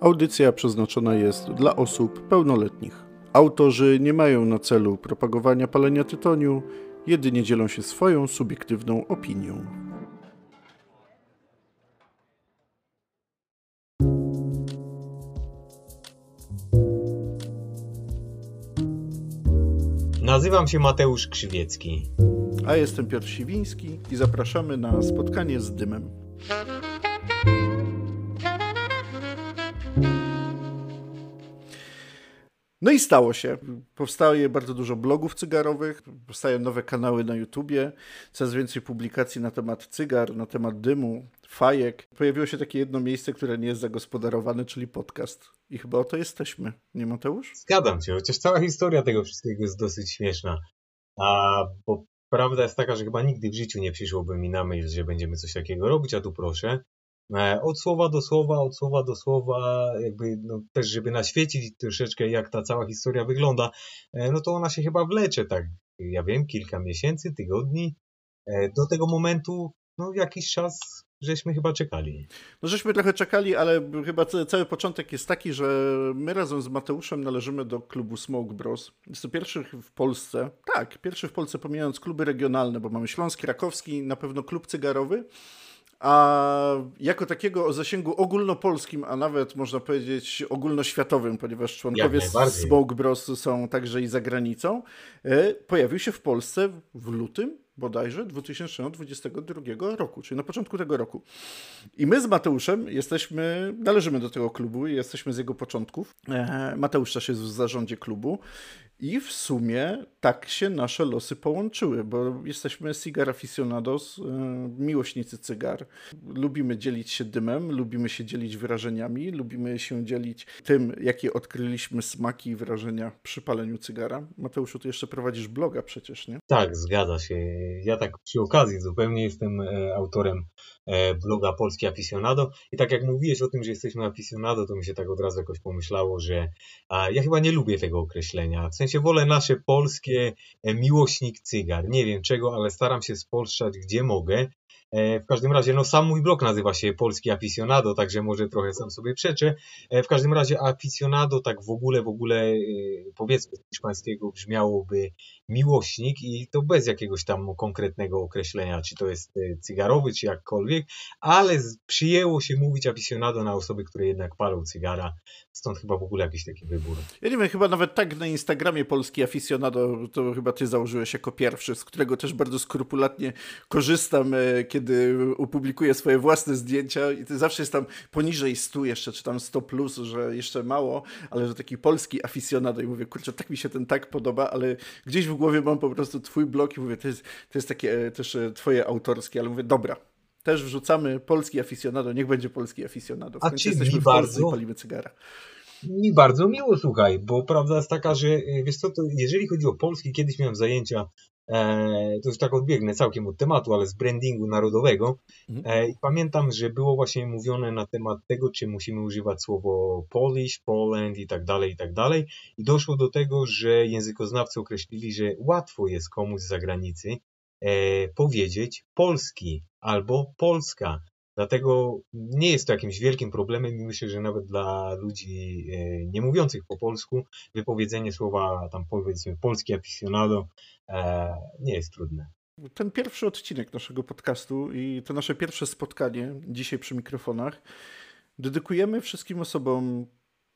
Audycja przeznaczona jest dla osób pełnoletnich. Autorzy nie mają na celu propagowania palenia tytoniu, jedynie dzielą się swoją subiektywną opinią. Nazywam się Mateusz Krzywiecki. A jestem Piotr Siwiński i zapraszamy na spotkanie z dymem. No i stało się. Powstaje bardzo dużo blogów cygarowych, powstają nowe kanały na YouTubie, coraz więcej publikacji na temat cygar, na temat dymu, fajek. Pojawiło się takie jedno miejsce, które nie jest zagospodarowane, czyli podcast. I chyba o to jesteśmy, nie Mateusz? Zgadzam się, chociaż cała historia tego wszystkiego jest dosyć śmieszna. A, bo prawda jest taka, że chyba nigdy w życiu nie przyszłoby mi na myśl, że będziemy coś takiego robić, a tu proszę. E, od słowa do słowa, od słowa do słowa, jakby no, też, żeby naświecić troszeczkę, jak ta cała historia wygląda, e, no to ona się chyba wlecze, tak, ja wiem, kilka miesięcy, tygodni. E, do tego momentu, no jakiś czas żeśmy chyba czekali. No żeśmy trochę czekali, ale chyba cały początek jest taki, że my razem z Mateuszem należymy do klubu Smoke Bros. Jest to pierwszy w Polsce, tak, pierwszy w Polsce pomijając kluby regionalne, bo mamy Śląski, Krakowski, na pewno klub cygarowy, a jako takiego o zasięgu ogólnopolskim, a nawet można powiedzieć ogólnoświatowym, ponieważ członkowie Smoke Bros są także i za granicą, e, pojawił się w Polsce w lutym bodajże 2022 roku, czyli na początku tego roku. I my z Mateuszem jesteśmy, należymy do tego klubu i jesteśmy z jego początków. Mateusz też jest w zarządzie klubu i w sumie tak się nasze losy połączyły, bo jesteśmy cigar aficionados, e, miłośnicy cygar. Lubimy dzielić się dymem, lubimy się dzielić wyrażeniami, lubimy się dzielić tym, jakie odkryliśmy smaki i wrażenia przy paleniu cygara. Mateuszu, ty jeszcze prowadzisz bloga przecież, nie? Tak, zgadza się. Ja tak przy okazji zupełnie jestem e, autorem bloga Polski Aficionado i tak jak mówiłeś o tym, że jesteśmy aficionado, to mi się tak od razu jakoś pomyślało, że ja chyba nie lubię tego określenia. W sensie wolę nasze polskie e, miłośnik cygar. Nie wiem czego, ale staram się spolszczać gdzie mogę. E, w każdym razie, no sam mój blog nazywa się Polski Aficionado, także może trochę sam sobie przeczę. E, w każdym razie aficionado tak w ogóle, w ogóle powiedzmy z hiszpańskiego brzmiałoby miłośnik i to bez jakiegoś tam konkretnego określenia, czy to jest cygarowy, czy jakkolwiek, ale przyjęło się mówić aficionado na osoby, które jednak palą cygara, stąd chyba w ogóle jakiś taki wybór. Ja nie wiem, chyba nawet tak na Instagramie Polski Aficionado, to chyba ty założyłeś jako pierwszy, z którego też bardzo skrupulatnie korzystam, e, kiedy upublikuję swoje własne zdjęcia i ty zawsze jest tam poniżej 100 jeszcze, czy tam 100 plus, że jeszcze mało, ale że taki polski aficionado i mówię, kurczę, tak mi się ten tak podoba, ale gdzieś w głowie mam po prostu twój blog i mówię, to jest, to jest takie e, też e, twoje autorskie, ale mówię, dobra, też wrzucamy polski aficionado, niech będzie polski aficionado. W A czy jesteśmy w bardzo, i palimy cygara. Mi bardzo miło, słuchaj, bo prawda jest taka, że e, wiesz co, to jeżeli chodzi o polski, kiedyś miałem zajęcia, e, to już tak odbiegnę całkiem od tematu, ale z brandingu narodowego mhm. e, i pamiętam, że było właśnie mówione na temat tego, czy musimy używać słowo Polish, Poland i tak dalej, i tak dalej i doszło do tego, że językoznawcy określili, że łatwo jest komuś z zagranicy powiedzieć polski albo Polska. Dlatego nie jest to jakimś wielkim problemem i myślę, że nawet dla ludzi e, nie mówiących po polsku wypowiedzenie słowa tam powiedzmy polski aficionado e, nie jest trudne. Ten pierwszy odcinek naszego podcastu i to nasze pierwsze spotkanie dzisiaj przy mikrofonach dedykujemy wszystkim osobom,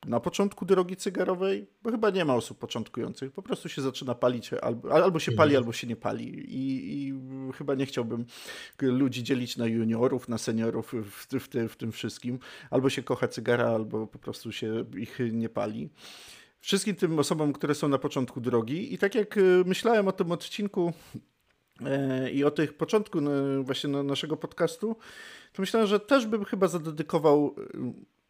na początku drogi cygarowej, bo chyba nie ma osób początkujących, po prostu się zaczyna palić, albo, albo się pali, mhm. albo się nie pali. I, I, chyba nie chciałbym ludzi dzielić na juniorów, na seniorów w, w, w, w tym wszystkim. Albo się kocha cygara, albo po prostu się ich nie pali. Wszystkim tym osobom, które są na początku drogi. I tak jak y, myślałem o tym odcinku e, i o tych początku właśnie naszego podcastu, to myślałem, że też bym chyba zadedykował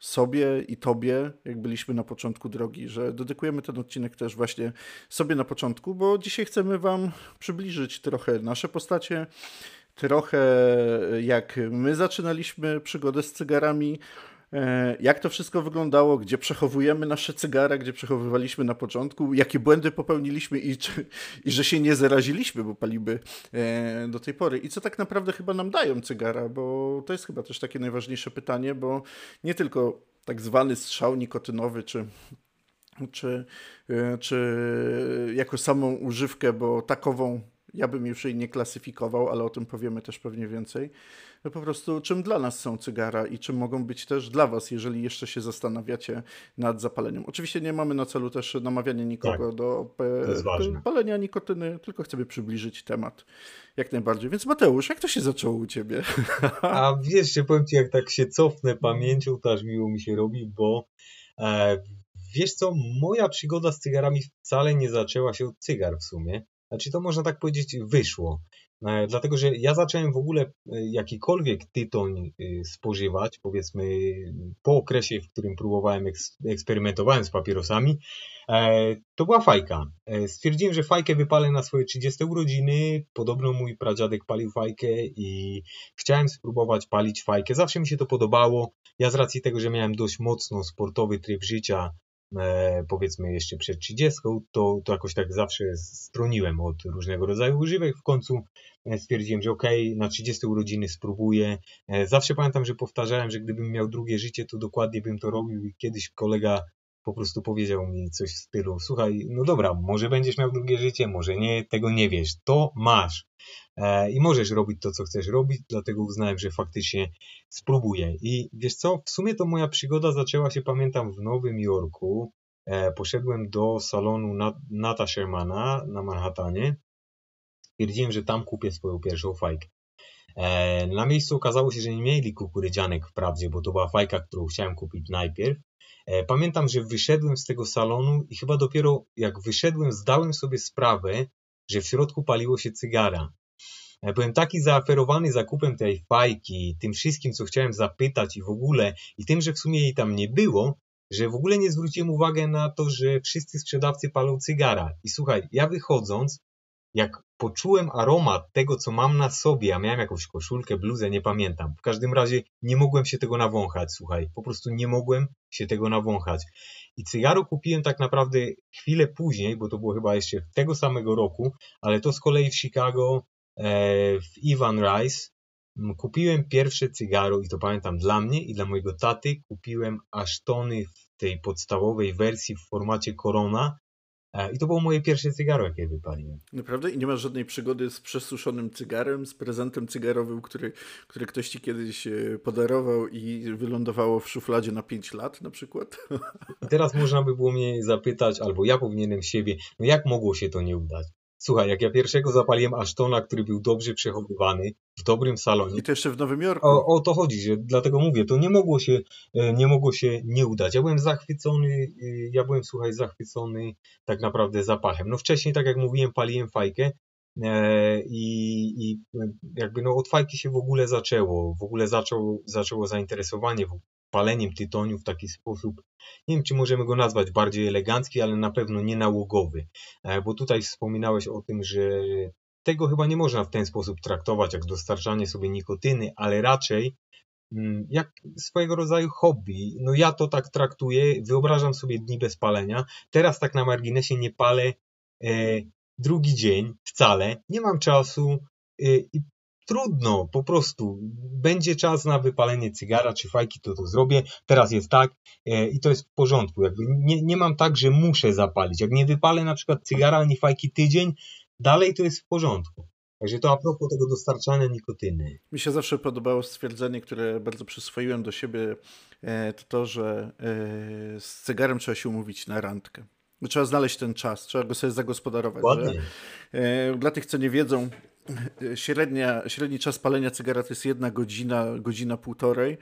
sobie i tobie, jak byliśmy na początku drogi, że dedykujemy ten odcinek też właśnie sobie na początku, bo dzisiaj chcemy wam przybliżyć trochę nasze postacie, trochę jak my zaczynaliśmy przygodę z cygarami, jak to wszystko wyglądało, gdzie przechowujemy nasze cygara, gdzie przechowywaliśmy na początku, jakie błędy popełniliśmy i, czy, i że się nie zaraziliśmy, bo paliby e, do tej pory. I co tak naprawdę chyba nam dają cygara, bo to jest chyba też takie najważniejsze pytanie, bo nie tylko tak zwany strzał nikotynowy, czy, czy, e, czy jako samą używkę, bo takową ja bym już jej nie klasyfikował, ale o tym powiemy też pewnie więcej. No po prostu czym dla nas są cygara i czym mogą być też dla was, jeżeli jeszcze się zastanawiacie nad zapaleniem. Oczywiście nie mamy na celu też namawiania nikogo Tak, do ważne. palenia nikotyny, tylko chcemy przybliżyć temat jak najbardziej. Więc Mateusz, jak to się zaczęło u ciebie? A wiesz, że powiem ci, jak tak się cofnę pamięcią, to aż miło mi się robi, bo e, wiesz co, moja przygoda z cygarami wcale nie zaczęła się od cygar w sumie. Znaczy to można tak powiedzieć wyszło. E, Dlatego, że ja zacząłem w ogóle e, jakikolwiek tytoń e, spożywać, powiedzmy po okresie, w którym próbowałem, eks- eksperymentowałem z papierosami, to była fajka. Stwierdziłem, że fajkę wypalę na swoje 30 urodziny. Podobno mój pradziadek palił fajkę i chciałem spróbować palić fajkę. Zawsze mi się to podobało. Ja z racji tego, że miałem dość mocno sportowy tryb życia, powiedzmy jeszcze przed 30, to, to jakoś tak zawsze stroniłem od różnego rodzaju używek. W końcu e, stwierdziłem, że okej, na 30 urodziny spróbuję. E, Zawsze pamiętam, że powtarzałem, że gdybym miał drugie życie, to dokładnie bym to robił i kiedyś kolega po prostu powiedział mi coś w stylu, słuchaj, no dobra, może będziesz miał drugie życie, może nie, tego nie wiesz, to masz. E, I możesz robić to, co chcesz robić, dlatego uznałem, że faktycznie spróbuję. I wiesz co, w sumie to moja przygoda zaczęła się, pamiętam, w Nowym Jorku. E, Poszedłem do salonu Nat- Nata Shermana na Manhattanie. Stwierdziłem, że tam kupię swoją pierwszą fajkę. E, Na miejscu okazało się, że nie mieli kukurydzianek wprawdzie, bo to była fajka, którą chciałem kupić najpierw. E, Pamiętam, że wyszedłem z tego salonu i chyba dopiero jak wyszedłem, zdałem sobie sprawę, że w środku paliło się cygara. E, Byłem taki zaaferowany zakupem tej fajki, tym wszystkim, co chciałem zapytać i w ogóle, i tym, że w sumie jej tam nie było, że w ogóle nie zwróciłem uwagi na to, że wszyscy sprzedawcy palą cygara. I słuchaj, ja wychodząc, jak poczułem aromat tego, co mam na sobie, a miałem jakąś koszulkę, bluzę, nie pamiętam. W każdym razie nie mogłem się tego nawąchać, słuchaj. Po prostu nie mogłem się tego nawąchać. I cygaro kupiłem tak naprawdę chwilę później, bo to było chyba jeszcze tego samego roku, ale to z kolei w Chicago, e, w Ivan Rice. Kupiłem pierwsze cygaro i to pamiętam dla mnie i dla mojego taty. Kupiłem asztony w tej podstawowej wersji w formacie Corona. E, I to było moje pierwsze cygaro, jakie wypaliłem. Naprawdę? I nie masz żadnej przygody z przesuszonym cygarem, z prezentem cygarowym, który, który ktoś ci kiedyś e, podarował i wylądowało w szufladzie na 5 lat na przykład? I teraz można by było mnie zapytać, albo ja powinienem siebie, no jak mogło się to nie udać? Słuchaj, jak ja pierwszego zapaliłem Ashtona, który był dobrze przechowywany, w dobrym salonie, I to jeszcze w Nowym Jorku. o, o to chodzi, że dlatego mówię, to nie mogło się, e, nie mogło się nie udać. Ja byłem zachwycony, e, ja byłem, słuchaj, zachwycony tak naprawdę zapachem. No wcześniej, tak jak mówiłem, paliłem fajkę e, i, i jakby no od fajki się w ogóle zaczęło, w ogóle zaczął, zaczęło zainteresowanie w- paleniem tytoniu w taki sposób, nie wiem czy możemy go nazwać bardziej elegancki, ale na pewno nie nałogowy, E, bo tutaj wspominałeś o tym, że tego chyba nie można w ten sposób traktować, jak dostarczanie sobie nikotyny, ale raczej mm, jak swojego rodzaju hobby. No ja to tak traktuję, wyobrażam sobie dni bez palenia. Teraz tak na marginesie nie palę e, drugi dzień wcale, nie mam czasu e, i trudno, po prostu. Będzie czas na wypalenie cygara czy fajki, to to zrobię. Teraz jest tak e, i to jest w porządku. Jakby nie, nie mam tak, że muszę zapalić. Jak nie wypalę na przykład cygara ani fajki tydzień, dalej to jest w porządku. Także to a propos tego dostarczania nikotyny. Mi się zawsze podobało stwierdzenie, które bardzo przyswoiłem do siebie, e, to to, że e, z cygarem trzeba się umówić na randkę. Trzeba znaleźć ten czas, trzeba go sobie zagospodarować. Dla tych, co nie wiedzą, średnia, średni czas palenia cygara to jest jedna godzina, godzina półtorej.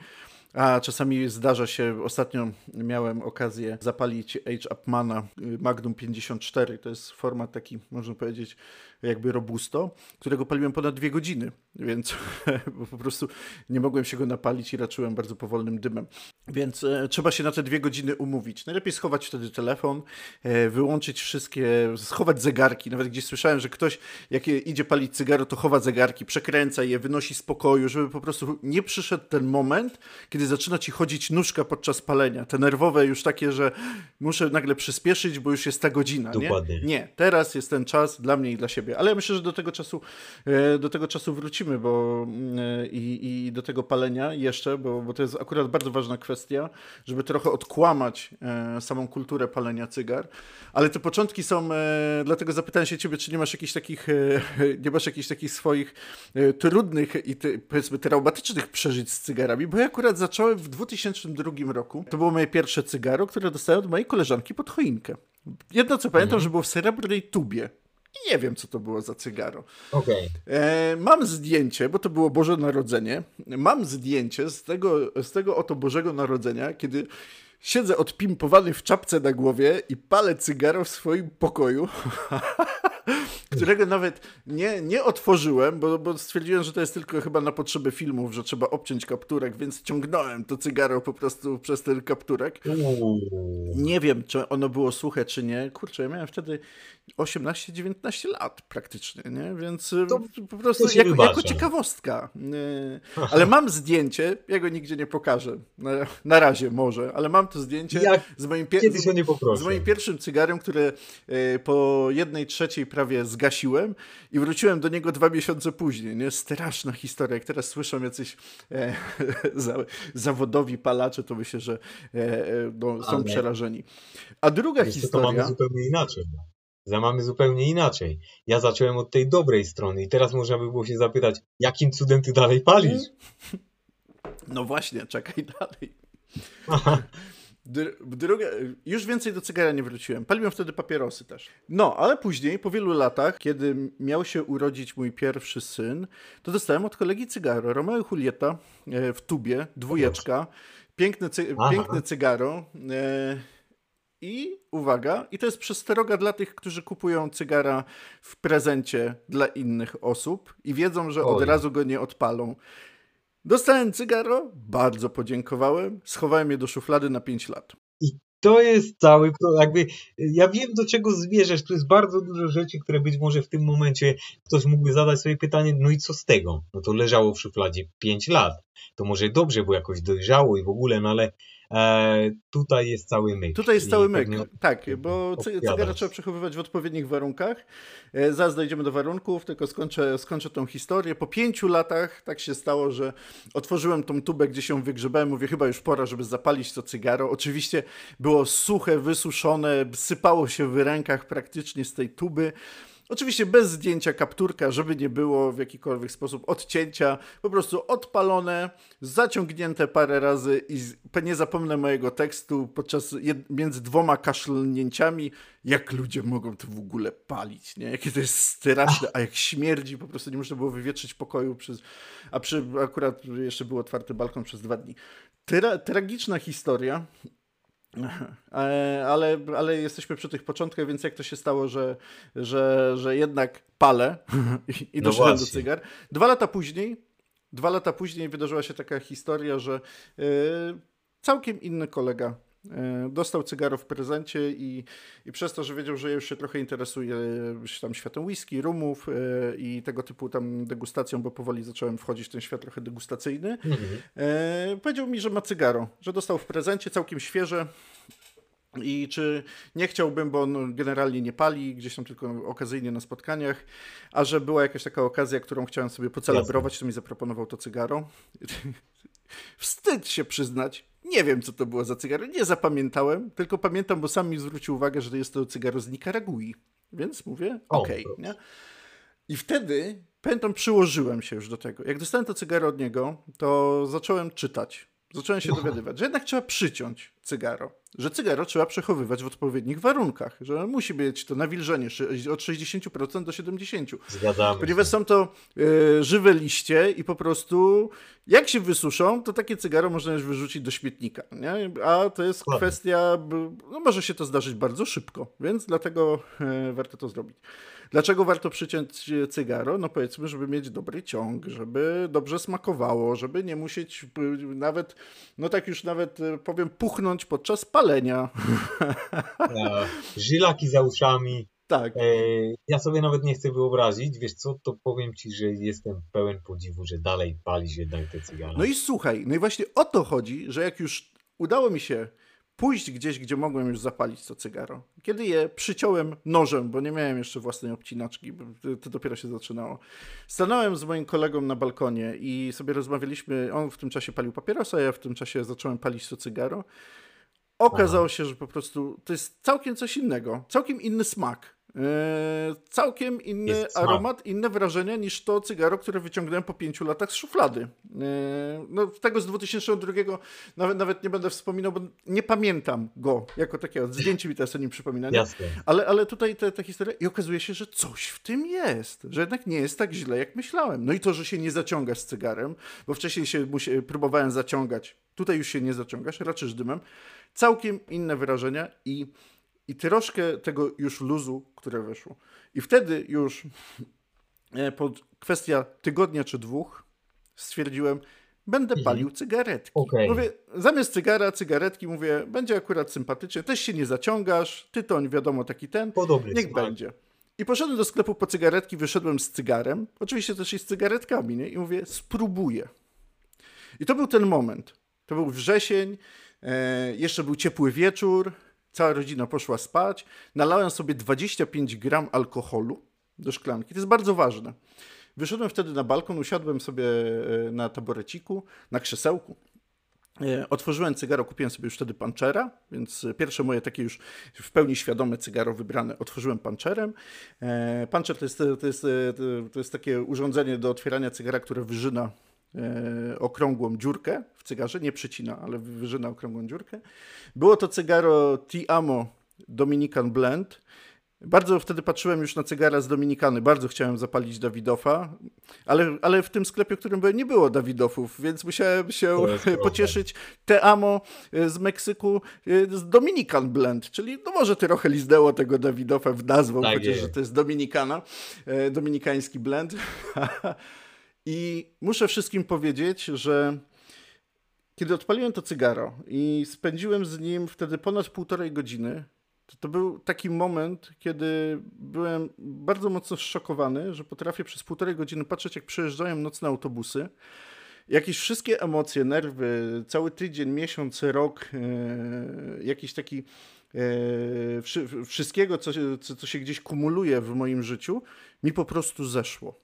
A czasami zdarza się, ostatnio miałem okazję zapalić Age Upmana y, Magnum 54. To jest format taki, można powiedzieć, jakby robusto, którego paliłem ponad dwie godziny, więc po prostu nie mogłem się go napalić i raczyłem bardzo powolnym dymem. Więc e, trzeba się na te dwie godziny umówić. Najlepiej schować wtedy telefon, e, wyłączyć wszystkie, schować zegarki. Nawet gdzieś słyszałem, że ktoś, jak idzie palić cygaro, to chowa zegarki, przekręca je, wynosi z pokoju, żeby po prostu nie przyszedł ten moment, kiedy zaczyna ci chodzić nóżka podczas palenia. Te nerwowe już takie, że muszę nagle przyspieszyć, bo już jest ta godzina. Nie? Dokładnie. Nie, teraz jest ten czas dla mnie i dla siebie. Ale ja myślę, że do tego czasu, e, do tego czasu wrócimy, bo mm, i, i do tego palenia jeszcze, bo, bo to jest akurat bardzo ważna kwestia, żeby trochę odkłamać e, samą kulturę palenia cygar. Ale te początki są, dlatego zapytałem się ciebie, czy nie masz jakichś takich, nie masz jakichś takich swoich trudnych i ty, powiedzmy traumatycznych przeżyć z cygarami, bo ja akurat zacząłem w 2002 roku. To było moje pierwsze cygaro, które dostałem od mojej koleżanki pod choinkę. Jedno co pamiętam, mhm. że było w srebrnej tubie. I nie wiem, co to było za cygaro. Okay. E, mam zdjęcie, bo to było Boże Narodzenie. Mam zdjęcie z tego, z tego oto Bożego Narodzenia, kiedy siedzę odpimpowany w czapce na głowie i palę cygaro w swoim pokoju. którego nawet nie, nie otworzyłem, bo, bo stwierdziłem, że to jest tylko chyba na potrzeby filmów, że trzeba obciąć kapturek, więc ciągnąłem to cygaro po prostu przez ten kapturek. Nie wiem, czy ono było suche, czy nie. Kurczę, ja miałem wtedy 18-19 lat praktycznie, nie? Więc to, po prostu jako, jako, ciekawostka. Ale mam zdjęcie, ja go nigdzie nie pokażę. Na, na razie może, ale mam to zdjęcie Jak? z moim, z moim pierwszym cygarem, które e, po jednej trzeciej prawie zgasiłem i wróciłem do niego dwa miesiące później. Nie? Straszna historia. Jak teraz słyszą jacyś e, zawodowi palacze, to myślę, że e, e no, są ale... przerażeni. A druga historia... To mamy zupełnie inaczej. Za mamy zupełnie inaczej. Ja zacząłem od tej dobrej strony i teraz można by było się zapytać, jakim cudem ty dalej palisz? No właśnie, czekaj dalej. Druga, już więcej do cygara nie wróciłem. Paliłem wtedy papierosy też. No, ale później, po wielu latach, kiedy miał się urodzić mój pierwszy syn, to dostałem od kolegi cygaro. Romeo i Julieta e, w tubie, dwójeczka. Piękne, cy piękne cygaro. E, I uwaga, i to jest przestroga dla tych, którzy kupują cygara w prezencie dla innych osób i wiedzą, że od Oj. razu go nie odpalą. Dostałem cygaro, bardzo podziękowałem, schowałem je do szuflady na 5 lat. I to jest cały, jakby, ja wiem do czego zmierzasz, tu jest bardzo dużo rzeczy, które być może w tym momencie ktoś mógłby zadać sobie pytanie, no i co z tego? No to leżało w szufladzie 5 lat, to może dobrze, bo jakoś dojrzało i w ogóle, no ale E, tutaj jest cały myk. Tutaj jest cały myk, tak, bo cygara trzeba przechowywać w odpowiednich warunkach. E, zaraz dojdziemy do warunków, tylko skończę, skończę tą historię. Po pięciu latach tak się stało, że otworzyłem tą tubę, gdzie się wygrzebałem. Mówię, chyba już pora, żeby zapalić to cygaro. Oczywiście było suche, wysuszone, sypało się w rękach praktycznie z tej tuby. Oczywiście bez zdjęcia kapturka, żeby nie było w jakikolwiek sposób odcięcia, po prostu odpalone, zaciągnięte parę razy i nie zapomnę mojego tekstu podczas między dwoma kaszlnięciami, jak ludzie mogą to w ogóle palić, nie? Jakie to jest straszne, a jak śmierdzi, po prostu nie można było wywietrzyć pokoju przez, a przy, akurat jeszcze był otwarty balkon przez dwa dni. Tra tragiczna historia, ale, ale jesteśmy przy tych początkach, więc jak to się stało, że, że, że jednak palę i, i no doszedłem do cygar. Dwa lata później, dwa lata później wydarzyła się taka historia, że yy, całkiem inny kolega dostał cygaro w prezencie i, i przez to, że wiedział, że ja już się trochę interesuję tam światem whisky, rumów e, i tego typu tam degustacją, bo powoli zacząłem wchodzić w ten świat trochę degustacyjny, mhm. e, powiedział mi, że ma cygaro, że dostał w prezencie całkiem świeże i czy nie chciałbym, bo on generalnie nie pali, gdzieś tam tylko okazyjnie na spotkaniach, a że była jakaś taka okazja, którą chciałem sobie pocelebrować, to mi zaproponował to cygaro. Wstyd się przyznać, nie wiem, co to było za cygaro, nie zapamiętałem, tylko pamiętam, bo sam mi zwrócił uwagę, że jest to cygaro z Nikaragui. Więc mówię, okej. Okay, I wtedy, pamiętam, przyłożyłem się już do tego. Jak dostałem to cygaro od niego, to zacząłem czytać. Zacząłem się dowiadywać, że jednak trzeba przyciąć cygaro że cygaro trzeba przechowywać w odpowiednich warunkach, że musi być to nawilżenie od 60% do 70%. Zgadzamy Ponieważ są to y, żywe liście i po prostu jak się wysuszą, to takie cygaro można już wyrzucić do śmietnika. Nie? A to jest Ładnie. kwestia, no może się to zdarzyć bardzo szybko, więc dlatego y, warto to zrobić. Dlaczego warto przyciąć cygaro? No powiedzmy, żeby mieć dobry ciąg, żeby dobrze smakowało, żeby nie musieć nawet, no tak już nawet powiem, puchnąć podczas palenia. Żylaki za uszami. Tak. E, ja sobie nawet nie chcę wyobrazić, wiesz co, to powiem ci, że jestem pełen podziwu, że dalej palisz jednak te cygara. No i słuchaj, no i właśnie o to chodzi, że jak już udało mi się pójść gdzieś, gdzie mogłem już zapalić to cygaro. Kiedy je przyciąłem nożem, bo nie miałem jeszcze własnej obcinaczki, bo to dopiero się zaczynało. Stanąłem z moim kolegą na balkonie i sobie rozmawialiśmy. On w tym czasie palił papierosa, ja w tym czasie zacząłem palić to cygaro. Okazało się, że po prostu to jest całkiem coś innego, całkiem inny smak. Yy, całkiem inny aromat, inne wrażenie niż to cygaro, które wyciągnąłem po pięciu latach z szuflady. Yy, no, tego z 2002 nawet, nawet nie będę wspominał, bo nie pamiętam go jako takiego. Zdjęcie mi teraz o nim przypomina. Ale, ale tutaj te historie i okazuje się, że coś w tym jest, że jednak nie jest tak źle, jak myślałem. No i to, że się nie zaciągasz z cygarem, bo wcześniej się próbowałem zaciągać, tutaj już się nie zaciągasz, raczysz dymem. Całkiem inne wrażenia i i troszkę tego już luzu, które wyszło. I wtedy już e, po kwestia tygodnia czy dwóch stwierdziłem, będę mhm. palił cygaretki. Okay. Mówię, zamiast cygara, cygaretki, mówię, będzie akurat sympatycznie, też się nie zaciągasz, tytoń wiadomo taki ten, Podobny niech będzie. I poszedłem do sklepu po cygaretki, wyszedłem z cygarem, oczywiście też i z cygaretkami, nie? I mówię, spróbuję. I to był ten moment. To był wrzesień, e, jeszcze był ciepły wieczór, Cała rodzina poszła spać. Nalałem sobie 25 gram alkoholu do szklanki. To jest bardzo ważne. Wyszedłem wtedy na balkon, usiadłem sobie e, na taboreciku, na krzesełku. E, otworzyłem cygaro, kupiłem sobie już wtedy panczera, więc pierwsze moje takie już w pełni świadome cygaro wybrane otworzyłem panczerem. E, Panczer to jest, to, jest, to jest takie urządzenie do otwierania cygara, które wyżyna E, okrągłą dziurkę w cygarze, nie przycina, ale wyżyna okrągłą dziurkę. Było to cygaro Tiamo Dominican Blend. Bardzo wtedy patrzyłem już na cygara z Dominikany, bardzo chciałem zapalić Dawidofa, ale, ale w tym sklepie, w którym byłem, nie było Dawidofów, więc musiałem się pocieszyć Teamo e, z Meksyku e, z Dominican Blend, czyli no może trochę lizdęło tego Dawidofa w nazwę, tak chociaż że to jest Dominikana, dominikański blend. I muszę wszystkim powiedzieć, że kiedy odpaliłem to cygaro i spędziłem z nim wtedy ponad półtorej godziny, to, to był taki moment, kiedy byłem bardzo mocno zszokowany, że potrafię przez półtorej godziny patrzeć, jak przejeżdżają nocne autobusy. Jakieś wszystkie emocje, nerwy, cały tydzień, miesiąc, rok, yy, jakiś taki yy, wszystkiego, co, co, co się gdzieś kumuluje w moim życiu, mi po prostu zeszło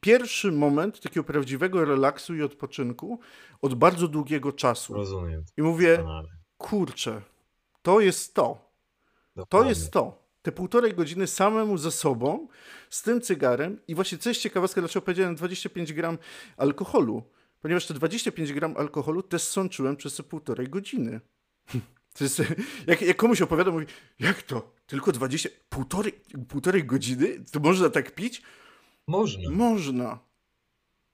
pierwszy moment takiego prawdziwego relaksu i odpoczynku od bardzo długiego czasu. Rozumiem. I mówię, kurczę, to jest to. Dokładnie. To jest to. Te półtorej godziny samemu ze sobą, z tym cygarem i właśnie coś ciekawostka, dlaczego powiedziałem 25 gram alkoholu. Ponieważ te 25 gram alkoholu też sączyłem przez te półtorej godziny. To jest, jak, jak komuś opowiadam, mówi, jak to? Tylko 20, półtorej, półtorej godziny? To można tak pić? Można. Można.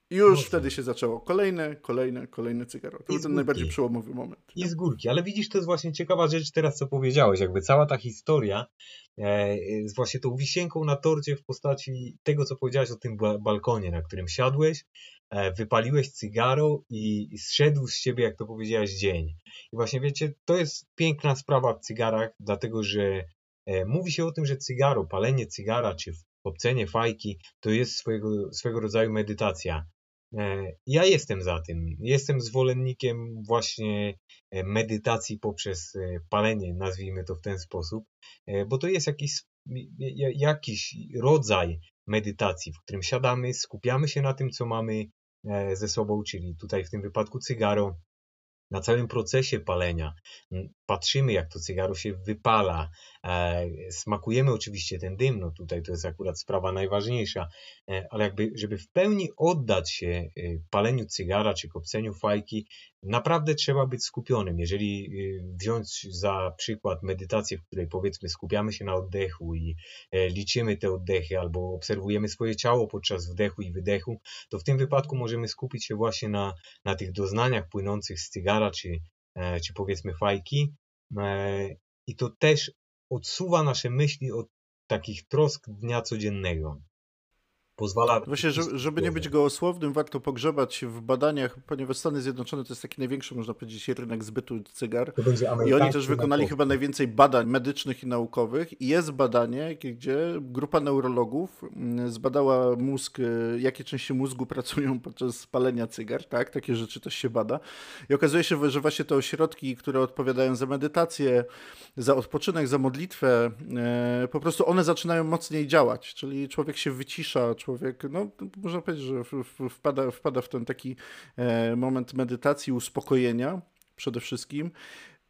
Już Można. wtedy się zaczęło. Kolejne, kolejne, kolejne cygaro. To był ten najbardziej przełomowy moment. I z górki. Ale widzisz, to jest właśnie ciekawa rzecz teraz, co powiedziałeś. Jakby cała ta historia e, z właśnie tą wisienką na torcie w postaci tego, co powiedziałeś o tym balkonie, na którym siadłeś, e, wypaliłeś cygaro i, i zszedł z siebie, jak to powiedziałeś, dzień. I właśnie wiecie, to jest piękna sprawa w cygarach, dlatego że e, mówi się o tym, że cygaro, palenie cygara, czy obcenie fajki to jest swojego, swego rodzaju medytacja. E, ja jestem za tym. Jestem zwolennikiem właśnie e, medytacji poprzez e, palenie, nazwijmy to w ten sposób, bo to jest jakiś, jakiś rodzaj medytacji, w którym siadamy, skupiamy się na tym, co mamy ze sobą, czyli tutaj w tym wypadku cygaro, na całym procesie palenia. Patrzymy, jak to cygaro się wypala. E, smakujemy oczywiście ten dym, no tutaj to jest akurat sprawa najważniejsza, e, ale jakby, żeby w pełni oddać się e, paleniu cygara czy kopceniu fajki, naprawdę trzeba być skupionym. Jeżeli wziąć za przykład medytację, w której powiedzmy skupiamy się na oddechu i liczymy te oddechy albo obserwujemy swoje ciało podczas wdechu i wydechu, to w tym wypadku możemy skupić się właśnie na, na tych doznaniach płynących z cygara czy, czy powiedzmy fajki. I to też odsuwa nasze myśli od takich trosk dnia codziennego. Pozwala... Właśnie, żeby, żeby nie być gołosłownym, warto pogrzebać w badaniach, ponieważ Stany Zjednoczone to jest taki największy, można powiedzieć, rynek zbytu cygar. I oni też wykonali chyba najwięcej badań medycznych i naukowych. I jest badanie, gdzie grupa neurologów mm, zbadała mózg, y, jakie części mózgu pracują podczas palenia cygar, tak? Takie rzeczy też się bada. I okazuje się, że właśnie te ośrodki, które odpowiadają za medytację, za odpoczynek, za modlitwę, e, po prostu one zaczynają mocniej działać, czyli człowiek się wycisza, człowiek, no można powiedzieć, że wpada, wpada w ten taki e, moment medytacji, uspokojenia przede wszystkim.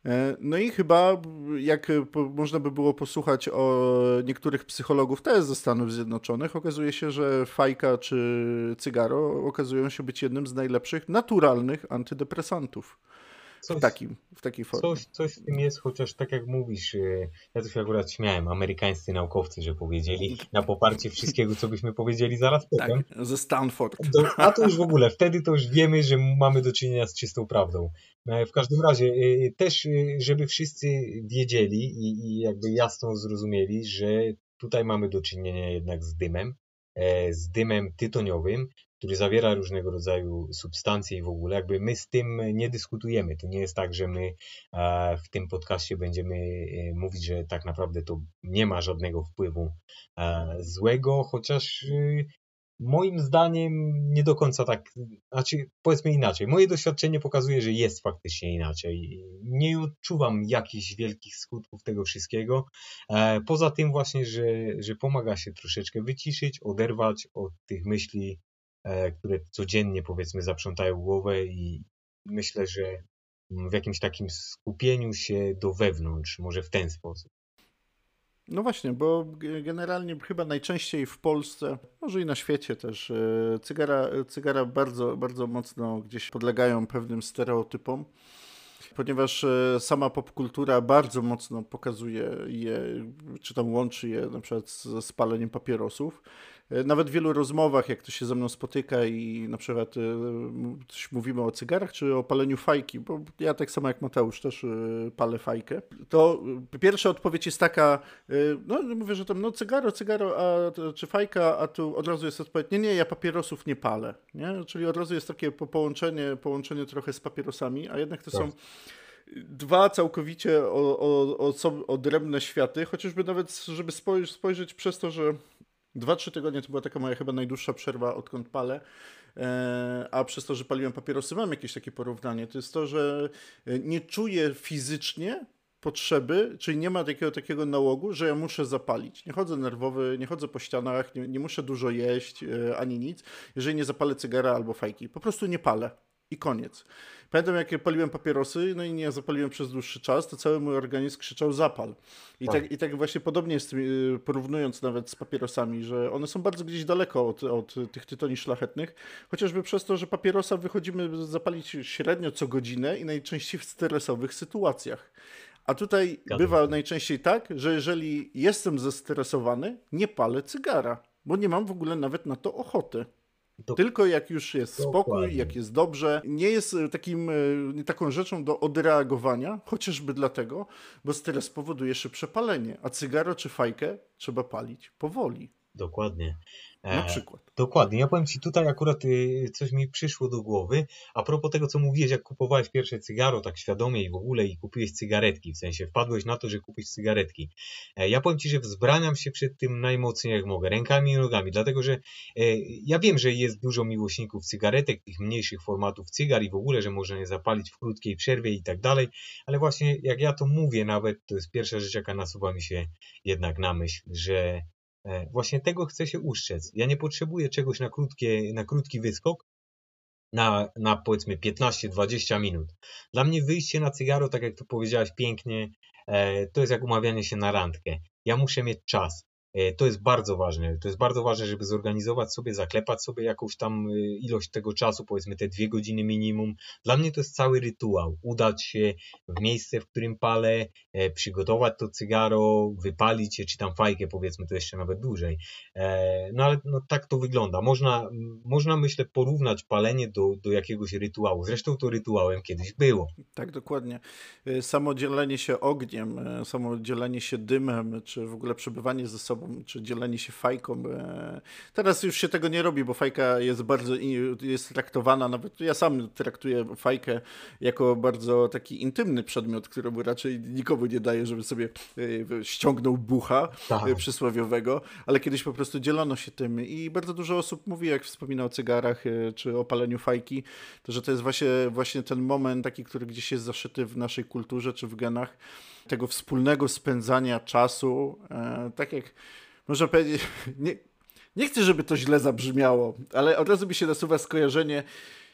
E, no i chyba, jak można by było posłuchać o niektórych psychologów też ze Stanów Zjednoczonych, okazuje się, że fajka czy cygaro okazują się być jednym z najlepszych naturalnych antydepresantów coś, w, takim, w takiej formie. Coś, coś w tym jest, chociaż tak jak mówisz, y, ja to się akurat śmiałem, amerykańscy naukowcy, że powiedzieli na poparcie wszystkiego, co byśmy powiedzieli zaraz tak, potem. ze Stanford. a to już w ogóle, wtedy to już wiemy, że mamy do czynienia z czystą prawdą. E, w każdym razie, y, też y, żeby wszyscy wiedzieli i, i jakby jasno zrozumieli, że tutaj mamy do czynienia jednak z dymem, e, z dymem tytoniowym, który zawiera różnego rodzaju substancje i w ogóle jakby my z tym nie dyskutujemy. To nie jest tak, że my e, w tym podcaście będziemy e, mówić, że tak naprawdę to nie ma żadnego wpływu e, złego, chociaż moim zdaniem nie do końca tak, znaczy powiedzmy inaczej, moje doświadczenie pokazuje, że jest faktycznie inaczej. Nie odczuwam jakichś wielkich skutków tego wszystkiego, poza tym właśnie, że, że pomaga się troszeczkę wyciszyć, oderwać od tych myśli które codziennie powiedzmy zaprzątają głowę i myślę, że w jakimś takim skupieniu się do wewnątrz, może w ten sposób. No właśnie, bo generalnie chyba najczęściej w Polsce, może i na świecie też, e, cygara, cygara bardzo, bardzo mocno gdzieś podlegają pewnym stereotypom, ponieważ e, sama popkultura bardzo mocno pokazuje je, czy tam łączy je na przykład ze spaleniem papierosów. E, nawet w wielu rozmowach, jak to się ze mną spotyka i na przykład e, coś mówimy o cygarach czy o paleniu fajki, bo ja tak samo jak Mateusz też e, palę fajkę, to pierwsza odpowiedź jest taka, no mówię, że tam no cygaro, cygaro, a, czy fajka, a tu od razu jest odpowiedź, nie, nie, ja papierosów nie palę, nie? Czyli od razu jest takie połączenie, połączenie trochę z papierosami, a jednak to tak. są dwa całkowicie o, o, o, odrębne światy, chociażby nawet, żeby spojrzeć, spojrzeć przez to, że Dwa, trzy tygodnie to była taka moja chyba najdłuższa przerwa, odkąd palę. E, a przez to, że paliłem papierosy, mam jakieś takie porównanie. To jest to, że e, nie czuję fizycznie potrzeby, czyli nie ma takiego, takiego nałogu, że ja muszę zapalić. Nie chodzę nerwowy, nie chodzę po ścianach, nie, nie muszę dużo jeść e, ani nic, jeżeli nie zapalę cygara albo fajki. Po prostu nie palę i koniec. Pamiętam, jak paliłem papierosy, no i nie zapaliłem przez dłuższy czas, to cały mój organizm krzyczał zapal. I tak, tak i tak właśnie podobnie jest, y, porównując nawet z papierosami, że one są bardzo gdzieś daleko od, od tych tytoni szlachetnych, chociażby przez to, że papierosa wychodzimy zapalić średnio co godzinę i najczęściej w stresowych sytuacjach. A tutaj bywa najczęściej tak, że jeżeli jestem zestresowany, nie palę cygara, bo nie mam w ogóle nawet na to ochoty. Tylko jak już jest Dokładnie. spokój, jak jest dobrze, nie jest e, takim, e, taką rzeczą do odreagowania, chociażby dlatego, bo stres powoduje szybsze palenie, a cygaro czy fajkę trzeba palić powoli. Dokładnie. Na e, przykład. Dokładnie. Ja powiem Ci, tutaj akurat y, coś mi przyszło do głowy. A propos tego, co mówiłeś, jak kupowałeś pierwsze cygaro, tak świadomie i w ogóle, i kupiłeś cygaretki, w sensie wpadłeś na to, że kupisz cygaretki. E, ja powiem Ci, że wzbraniam się przed tym najmocniej jak mogę, rękami i nogami, dlatego że e, ja wiem, że jest dużo miłośników cygaretek, tych mniejszych formatów cygar i w ogóle, że można je zapalić w krótkiej przerwie i tak dalej, ale właśnie jak ja to mówię nawet, to jest pierwsza rzecz, jaka nasuwa mi się jednak na myśl, że E, właśnie tego chcę się uszczec. Ja nie potrzebuję czegoś na, krótkie, na krótki wyskok, na, na powiedzmy 15-20 minut. Dla mnie wyjście na cygaro, tak jak to powiedziałaś pięknie, e, to jest jak umawianie się na randkę. Ja muszę mieć czas. E, to jest bardzo ważne. To jest bardzo ważne, żeby zorganizować sobie, zaklepać sobie jakąś tam e, ilość tego czasu, powiedzmy te dwie godziny minimum. Dla mnie to jest cały rytuał. Udać się w miejsce, w którym palę, e, przygotować to cygaro, wypalić je, czy tam fajkę, powiedzmy to jeszcze nawet dłużej. No ale no, tak to wygląda. Można, można myślę, porównać palenie do, do jakiegoś rytuału. Zresztą to rytuałem kiedyś było. Tak, dokładnie. Samo dzielenie się ogniem, samo dzielenie się dymem, czy w ogóle przebywanie ze sobą sobą, czy dzielenie się fajką. E, teraz już się tego nie robi, bo fajka jest bardzo, jest traktowana, nawet ja sam traktuję fajkę jako bardzo taki intymny przedmiot, któremu raczej nikomu nie daje, żeby sobie e, ściągnął bucha tak. przysłowiowego, ale kiedyś po prostu dzielono się tym i bardzo dużo osób mówi, jak wspomina o cygarach, czy o paleniu fajki, to że to jest właśnie, właśnie ten moment taki, który gdzieś jest zaszyty w naszej kulturze, czy w genach, tego wspólnego spędzania czasu, e, tak jak można powiedzieć, nie, nie chcę, żeby to źle zabrzmiało, ale od razu mi się nasuwa skojarzenie,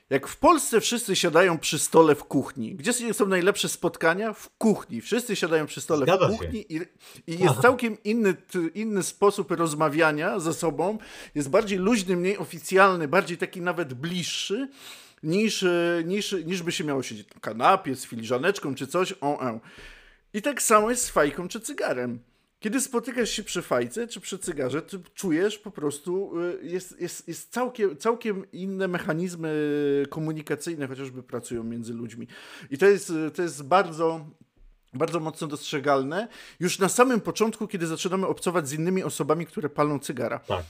jak w Polsce wszyscy siadają przy stole w kuchni. Gdzie są najlepsze spotkania? W kuchni. Wszyscy siadają przy stole Zgadza w kuchni i, i, jest całkiem inny, inny sposób rozmawiania ze sobą. Jest bardziej luźny, mniej oficjalny, bardziej taki nawet bliższy niż, niż, niż by się miało siedzieć na kanapie z filiżaneczką czy coś. O. I tak samo jest z fajką czy cygarem. Kiedy spotykasz się przy fajce czy przy cygarze, ty czujesz po prostu, y, jest, jest, jest całkiem, całkiem inne mechanizmy komunikacyjne chociażby pracują między ludźmi. I to jest, to jest bardzo, bardzo mocno dostrzegalne już na samym początku, kiedy zaczynamy obcować z innymi osobami, które palą cygara. Tak.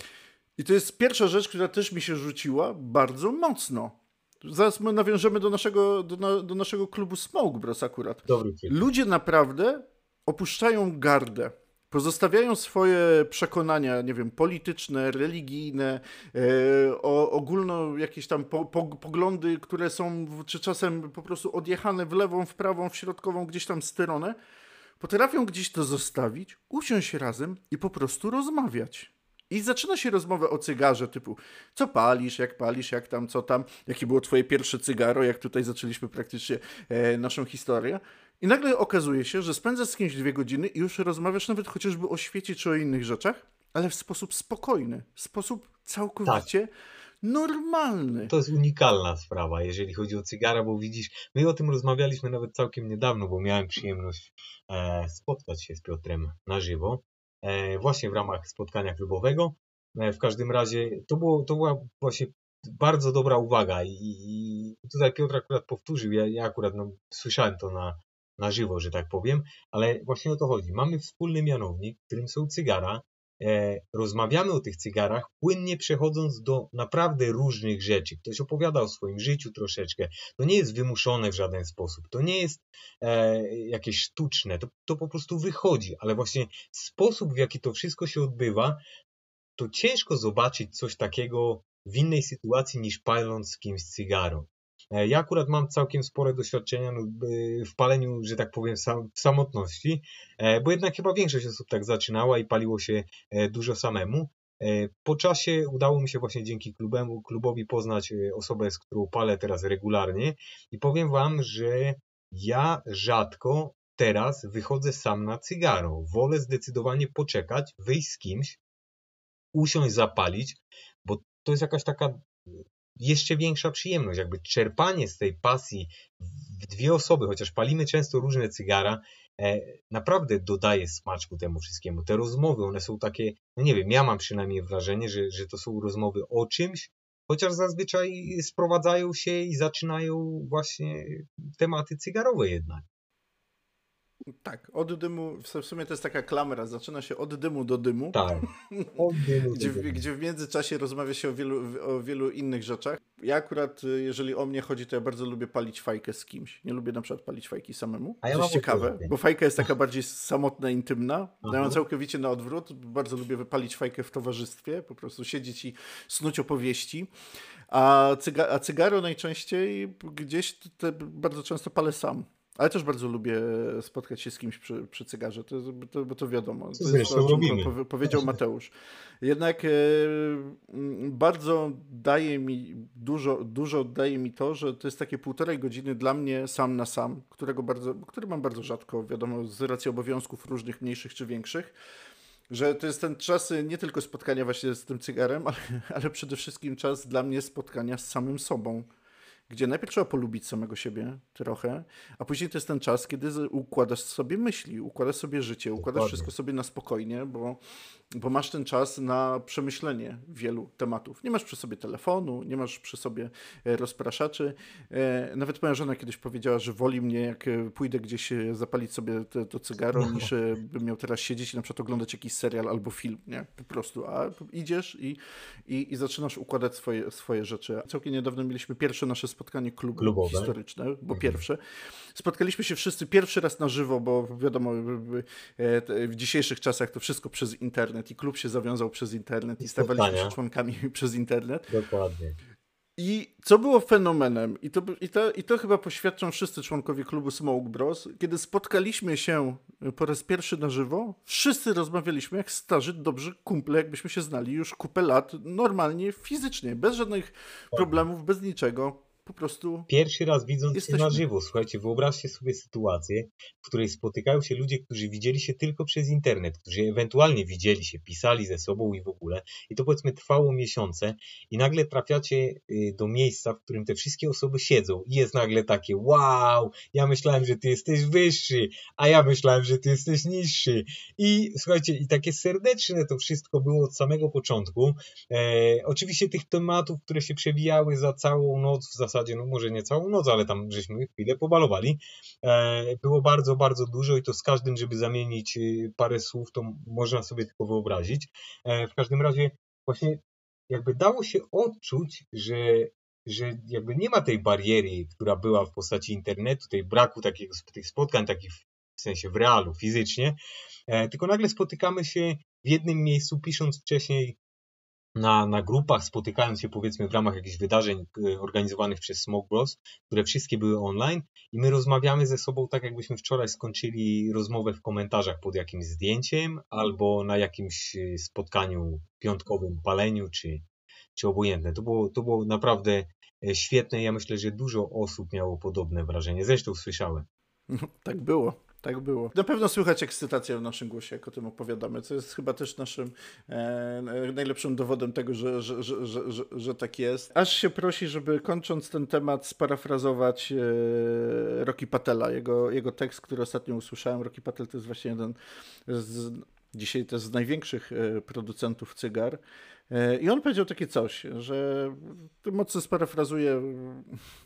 I to jest pierwsza rzecz, która też mi się rzuciła bardzo mocno. Zaraz my nawiążemy do naszego, do, do naszego klubu Smoke Bros akurat. Dobry Ludzie naprawdę opuszczają gardę. Pozostawiają swoje przekonania, nie wiem, polityczne, religijne, e, o, ogólno jakieś tam po, po, poglądy, które są czy czasem po prostu odjechane w lewą, w prawą, w środkową, gdzieś tam stronę. Potrafią gdzieś to zostawić, usiąść razem i po prostu rozmawiać. I zaczyna się rozmowa o cygarze, typu co palisz, jak palisz, jak tam, co tam, jakie było twoje pierwsze cygaro, jak tutaj zaczęliśmy praktycznie e, naszą historię. I nagle okazuje się, że spędzasz z kimś dwie godziny i już rozmawiasz nawet chociażby o świecie czy o innych rzeczach, ale w sposób spokojny, w sposób całkowicie tak. normalny. To jest unikalna sprawa, jeżeli chodzi o cygara, bo widzisz, my o tym rozmawialiśmy nawet całkiem niedawno, bo miałem przyjemność e, spotkać się z Piotrem na żywo właśnie w ramach spotkania klubowego. E, w każdym razie to, było, to była właśnie bardzo dobra uwaga i, i tutaj Piotr akurat powtórzył, ja, ja akurat no, słyszałem to na, na żywo, że tak powiem, ale właśnie o to chodzi. Mamy wspólny mianownik, którym są cygara, E, rozmawiamy o tych cygarach, płynnie przechodząc do naprawdę różnych rzeczy. Ktoś opowiada o swoim życiu troszeczkę. To nie jest wymuszone w żaden sposób. To nie jest e, jakieś sztuczne. To, to po prostu wychodzi. Ale właśnie sposób, w jaki to wszystko się odbywa, to ciężko zobaczyć coś takiego w innej sytuacji niż paląc z kimś cygaro. E, ja akurat mam całkiem spore doświadczenia no, w paleniu, że tak powiem, w samotności, e, bo jednak chyba większość osób tak zaczynała i paliło się e, dużo samemu. Po czasie udało mi się właśnie dzięki klubemu, klubowi poznać osobę, z którą palę teraz regularnie i powiem Wam, że ja rzadko teraz wychodzę sam na cygaro. Wolę zdecydowanie poczekać, wyjść z kimś, usiąść, zapalić, bo to jest jakaś taka jeszcze większa przyjemność, jakby czerpanie z tej pasji w dwie osoby, chociaż palimy często różne cygara, e, naprawdę dodaje smaczku temu wszystkiemu. Te rozmowy, one są takie, no nie wiem, ja mam przynajmniej wrażenie, że, że to są rozmowy o czymś, chociaż zazwyczaj sprowadzają się i zaczynają właśnie tematy cygarowe jednak. Tak, od dymu, w sumie to jest taka klamra, zaczyna się od dymu do dymu. Tak, dymu gdzie, dymu. gdzie w międzyczasie rozmawia się o wielu, o wielu innych rzeczach. Ja akurat, jeżeli o mnie chodzi, to ja bardzo lubię palić fajkę z kimś. Nie lubię na przykład palić fajki samemu. A ja to jest ciekawe, bo fajka jest taka bardziej samotna, intymna. Ja mam całkowicie na odwrót. Bardzo lubię wypalić fajkę w towarzystwie, po prostu siedzieć i snuć opowieści. A, cyga a cygaro najczęściej gdzieś te, bardzo często palę sam. Ale też bardzo lubię spotkać się z kimś przy, przy cygarze, to, to, bo to wiadomo. To jest to, o powiedział Mateusz. Jednak e, bardzo daje mi, dużo, dużo daje mi to, że to jest takie półtorej godziny dla mnie sam na sam, którego bardzo, który mam bardzo rzadko, wiadomo, z racji obowiązków różnych, mniejszych czy większych że to jest ten czas nie tylko spotkania właśnie z tym cygarem, ale, ale przede wszystkim czas dla mnie spotkania z samym sobą gdzie najpierw trzeba polubić samego siebie trochę, a później to jest ten czas, kiedy układasz sobie myśli, układasz sobie życie, układasz Dokładnie. wszystko sobie na spokojnie, bo, bo masz ten czas na przemyślenie wielu tematów. Nie masz przy sobie telefonu, nie masz przy sobie e, rozpraszaczy. E, nawet moja żona kiedyś powiedziała, że woli mnie, jak e, pójdę gdzieś zapalić sobie to, to cygaro, no. niż bym miał teraz siedzieć i na przykład oglądać jakiś serial albo film, nie? Po prostu. A idziesz i, i, i zaczynasz układać swoje, swoje rzeczy. Całkiem niedawno mieliśmy pierwsze nasze spotkanie klubu Klubowe. historyczne, bo mhm. pierwsze. Spotkaliśmy się wszyscy pierwszy raz na żywo, bo wiadomo, w dzisiejszych czasach to wszystko przez internet i klub się zawiązał przez internet i stawaliśmy się członkami przez internet. Dokładnie. I co było fenomenem, i to, i, to, i to chyba poświadczą wszyscy członkowie klubu Smoke Bros, kiedy spotkaliśmy się po raz pierwszy na żywo, wszyscy rozmawialiśmy jak starzy, dobrzy kumple, jakbyśmy się znali już kupę lat, normalnie, fizycznie, bez żadnych problemów, bez niczego po prostu. Pierwszy raz widząc jesteśmy... się na żywo, słuchajcie, wyobraźcie sobie sytuację, w której spotykają się ludzie, którzy widzieli się tylko przez internet, którzy ewentualnie widzieli się, pisali ze sobą i w ogóle. I to powiedzmy trwało miesiące, i nagle trafiacie y, do miejsca, w którym te wszystkie osoby siedzą, i jest nagle takie: Wow, ja myślałem, że ty jesteś wyższy, a ja myślałem, że ty jesteś niższy. I słuchajcie, i takie serdeczne to wszystko było od samego początku. E, oczywiście tych tematów, które się przewijały za całą noc w zasadzie zasadzie, no może nie całą noc, ale tam żeśmy chwilę pobalowali. E, było bardzo, bardzo dużo i to z każdym, żeby zamienić y, parę słów, to można sobie tylko wyobrazić. E, w każdym razie właśnie jakby dało się odczuć, że że jakby nie ma tej bariery, która była w postaci internetu, tej braku takiego, tych spotkań takich w sensie w realu, fizycznie, e, tylko nagle spotykamy się w jednym miejscu, pisząc wcześniej na, na grupach, spotykając się powiedzmy w ramach jakichś wydarzeń e, organizowanych przez Smoke Bros, które wszystkie były online i my rozmawiamy ze sobą tak jakbyśmy wczoraj skończyli rozmowę w komentarzach pod jakimś zdjęciem albo na jakimś e, spotkaniu piątkowym, paleniu czy, czy obojętne. To było, to było naprawdę e, świetne. Ja myślę, że dużo osób miało podobne wrażenie. Zresztą słyszałem. tak było. Tak było. Na pewno słychać ekscytację w naszym głosie, jak o tym opowiadamy, co jest chyba też naszym e, najlepszym dowodem tego, że, że, że, że, że, tak jest. Aż się prosi, żeby kończąc ten temat sparafrazować e, Rocky Patela, jego, jego tekst, który ostatnio usłyszałem. Rocky Patel to jest właśnie jeden z, dzisiaj jest z największych e, producentów cygar. E, I on powiedział takie coś, że mocno sparafrazuję,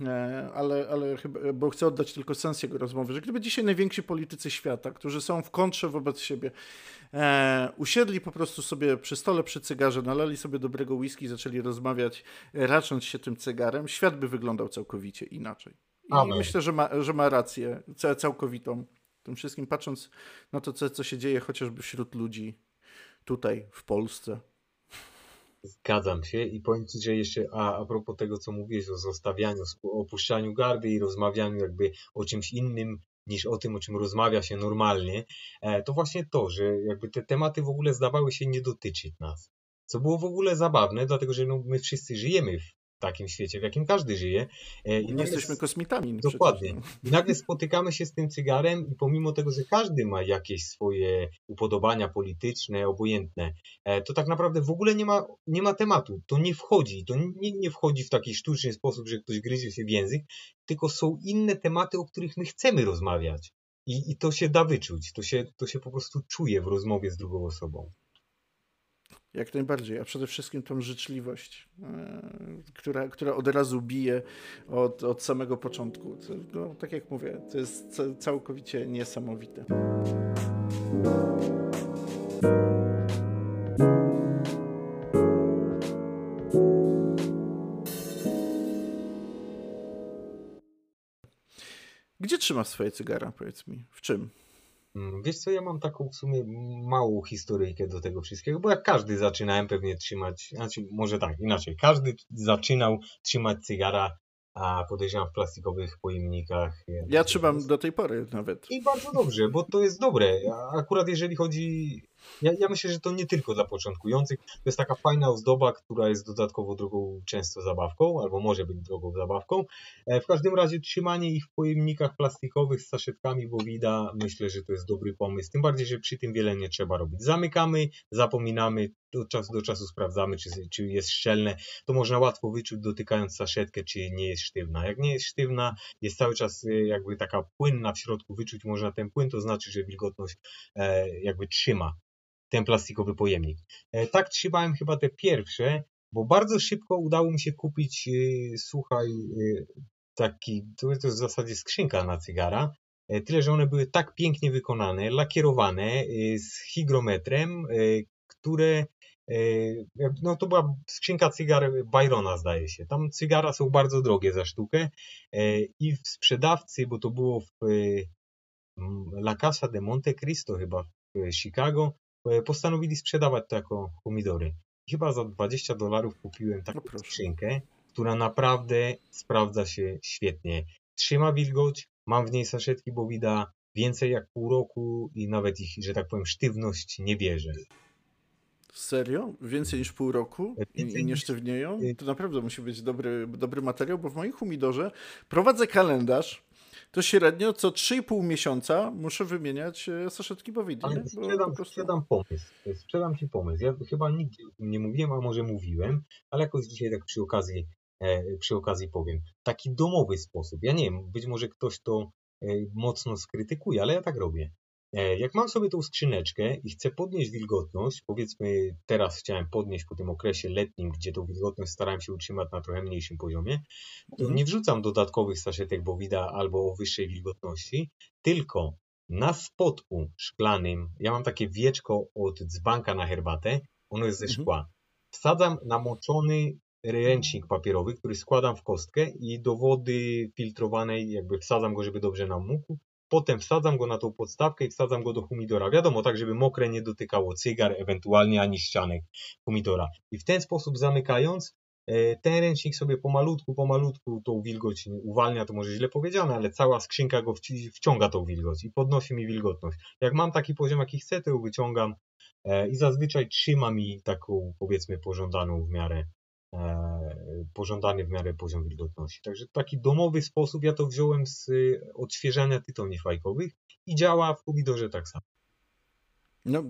e, ale, ale chyba, bo chcę oddać tylko sens jego rozmowy, że gdyby dzisiaj najwięksi politycy świata, którzy są w kontrze wobec siebie, e, usiedli po prostu sobie przy stole przy cygarze, nalali sobie dobrego whisky, zaczęli rozmawiać, racząc się tym cygarem, świat by wyglądał całkowicie inaczej. I Amen. myślę, że ma, że ma rację całkowitą. Tym wszystkim patrząc na to, co, co się dzieje chociażby wśród ludzi tutaj w Polsce. Zgadzam się i powiem Ci, że jeszcze a, a propos tego, co mówiłeś o zostawianiu, opuszczaniu gardy i rozmawianiu jakby o czymś innym niż o tym, o czym rozmawia się normalnie, e, to właśnie to, że jakby te tematy w ogóle zdawały się nie dotyczyć nas. Co było w ogóle zabawne, dlatego że no, my wszyscy żyjemy w takim świecie, w jakim każdy żyje. E, I nie jesteśmy kosmitami. Dokładnie. Przecież, no. I nagle spotykamy się z tym cygarem i pomimo tego, że każdy ma jakieś swoje upodobania polityczne, obojętne, e, to tak naprawdę w ogóle nie ma, nie ma tematu. To nie wchodzi. To nie, nie wchodzi w taki sztuczny sposób, że ktoś gryzie się w język, tylko są inne tematy, o których my chcemy rozmawiać. I, i to się da wyczuć. To się, to się po prostu czuje w rozmowie z drugą osobą. Jak najbardziej, a przede wszystkim tą życzliwość, e, która, która od razu bije od, od samego początku. No, tak jak mówię, to jest całkowicie niesamowite. Gdzie trzymasz swoje cygara, powiedz mi? W czym? Mm, wiesz co, ja mam taką w sumie małą historyjkę do tego wszystkiego, bo jak każdy zaczynałem pewnie trzymać, znaczy może tak, inaczej, każdy zaczynał trzymać cygara, a podejrzewam w plastikowych pojemnikach. Ja trzymam do tej pory nawet. I bardzo dobrze, bo to jest dobre. Akurat jeżeli chodzi Ja, ja myślę, że to nie tylko dla początkujących. To jest taka fajna ozdoba, która jest dodatkowo drogą często zabawką, albo może być drogą zabawką. E, w każdym razie trzymanie ich w pojemnikach plastikowych z saszetkami bowida, myślę, że to jest dobry pomysł. Tym bardziej, że przy tym wiele nie trzeba robić. Zamykamy, zapominamy, od czasu do czasu sprawdzamy, czy, czy jest szczelne. To można łatwo wyczuć dotykając saszetkę, czy nie jest sztywna. Jak nie jest sztywna, jest cały czas e, jakby taka płynna w środku, wyczuć można ten płyn, to znaczy, że wilgotność e, jakby trzyma ten plastikowy pojemnik. E, tak trzymałem chyba te pierwsze, bo bardzo szybko udało mi się kupić, słuchaj, taki, to jest w zasadzie skrzynka na cygara, Tyle, że one były tak pięknie wykonane, lakierowane, z hygrometrem, które no to była skrzynka cygar Byrona zdaje się. Tam cygara są bardzo drogie za sztukę i sprzedawcy, bo to było w La Casa de Monte Cristo chyba w Chicago, postanowili sprzedawać to jako pomidory. Chyba za 20 dolarów kupiłem taką no skrzynkę, która naprawdę sprawdza się świetnie. Trzyma wilgoć, mam w niej saszetki bowida więcej jak pół roku i nawet ich, że tak powiem, sztywność nie bierze. Serio? Więcej niż pół roku i, nie sztywnieją? To naprawdę musi być dobry, dobry materiał, bo w moim humidorze prowadzę kalendarz, to średnio co 3,5 miesiąca muszę wymieniać e, saszetki bowidne. Ale sprzedam, prostu... sprzedam pomysł. Sprzedam ci pomysł. Ja chyba nigdy nie mówiłem, a może mówiłem, ale jakoś dzisiaj tak przy okazji, e, przy okazji powiem. Taki domowy sposób. Ja nie wiem, być może ktoś to e, mocno skrytykuje, ale ja tak robię. E, jak mam sobie tą skrzyneczkę i chcę podnieść wilgotność, powiedzmy teraz chciałem podnieść po tym okresie letnim, gdzie tą wilgotność starałem się utrzymać na trochę mniejszym poziomie, to mhm. nie wrzucam dodatkowych saszetek bowida albo o wyższej wilgotności, tylko na spodku szklanym, ja mam takie wieczko od dzbanka na herbatę, ono jest ze mhm. szkła. Wsadzam namoczony ręcznik papierowy, który składam w kostkę i do wody filtrowanej jakby wsadzam go, żeby dobrze namógł Potem wsadzam go na tą podstawkę i wsadzam go do humidora. Wiadomo, tak, żeby mokre nie dotykało cygar, ewentualnie ani ścianek humidora. I w ten sposób zamykając, e, ten ręcznik sobie pomalutku, pomalutku tą wilgoć uwalnia, to może źle powiedziane, ale cała skrzynka go wciąga tą wilgoć i podnosi mi wilgotność. Jak mam taki poziom, jaki chcę, to ją wyciągam e, i zazwyczaj trzyma mi taką, powiedzmy, pożądaną w miarę pożądany w miarę poziom wilgotności. Także taki domowy sposób, ja to wziąłem z odświeżania tytoni fajkowych i działa w pomidorze tak samo. No,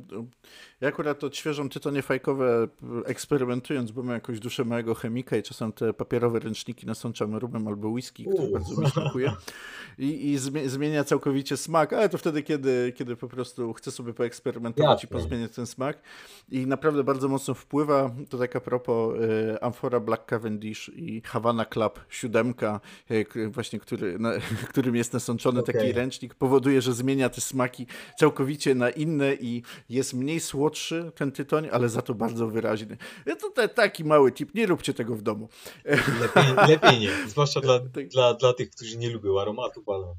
ja akurat odświeżam tytonie fajkowe eksperymentując, bo mam jakąś duszę małego chemika i czasem te papierowe ręczniki nasączamy rumem albo whisky, który bardzo mi smakuje i, i zmienia całkowicie smak, ale to wtedy, kiedy, kiedy po prostu chcę sobie poeksperymentować Jasne. i pozmieniać ten smak i naprawdę bardzo mocno wpływa, to tak a propos y, Amphora Black Cavendish i Havana Club siódemka, y, właśnie który, na, którym jest nasączony okay. taki ręcznik, powoduje, że zmienia te smaki całkowicie na inne i jest mniej słodszy ten tytoń, ale za to bardzo wyraźny. To taki mały tip, nie róbcie tego w domu. Lepiej, lepiej nie, zwłaszcza dla, tak. dla, dla tych, którzy nie lubią aromatu, ale...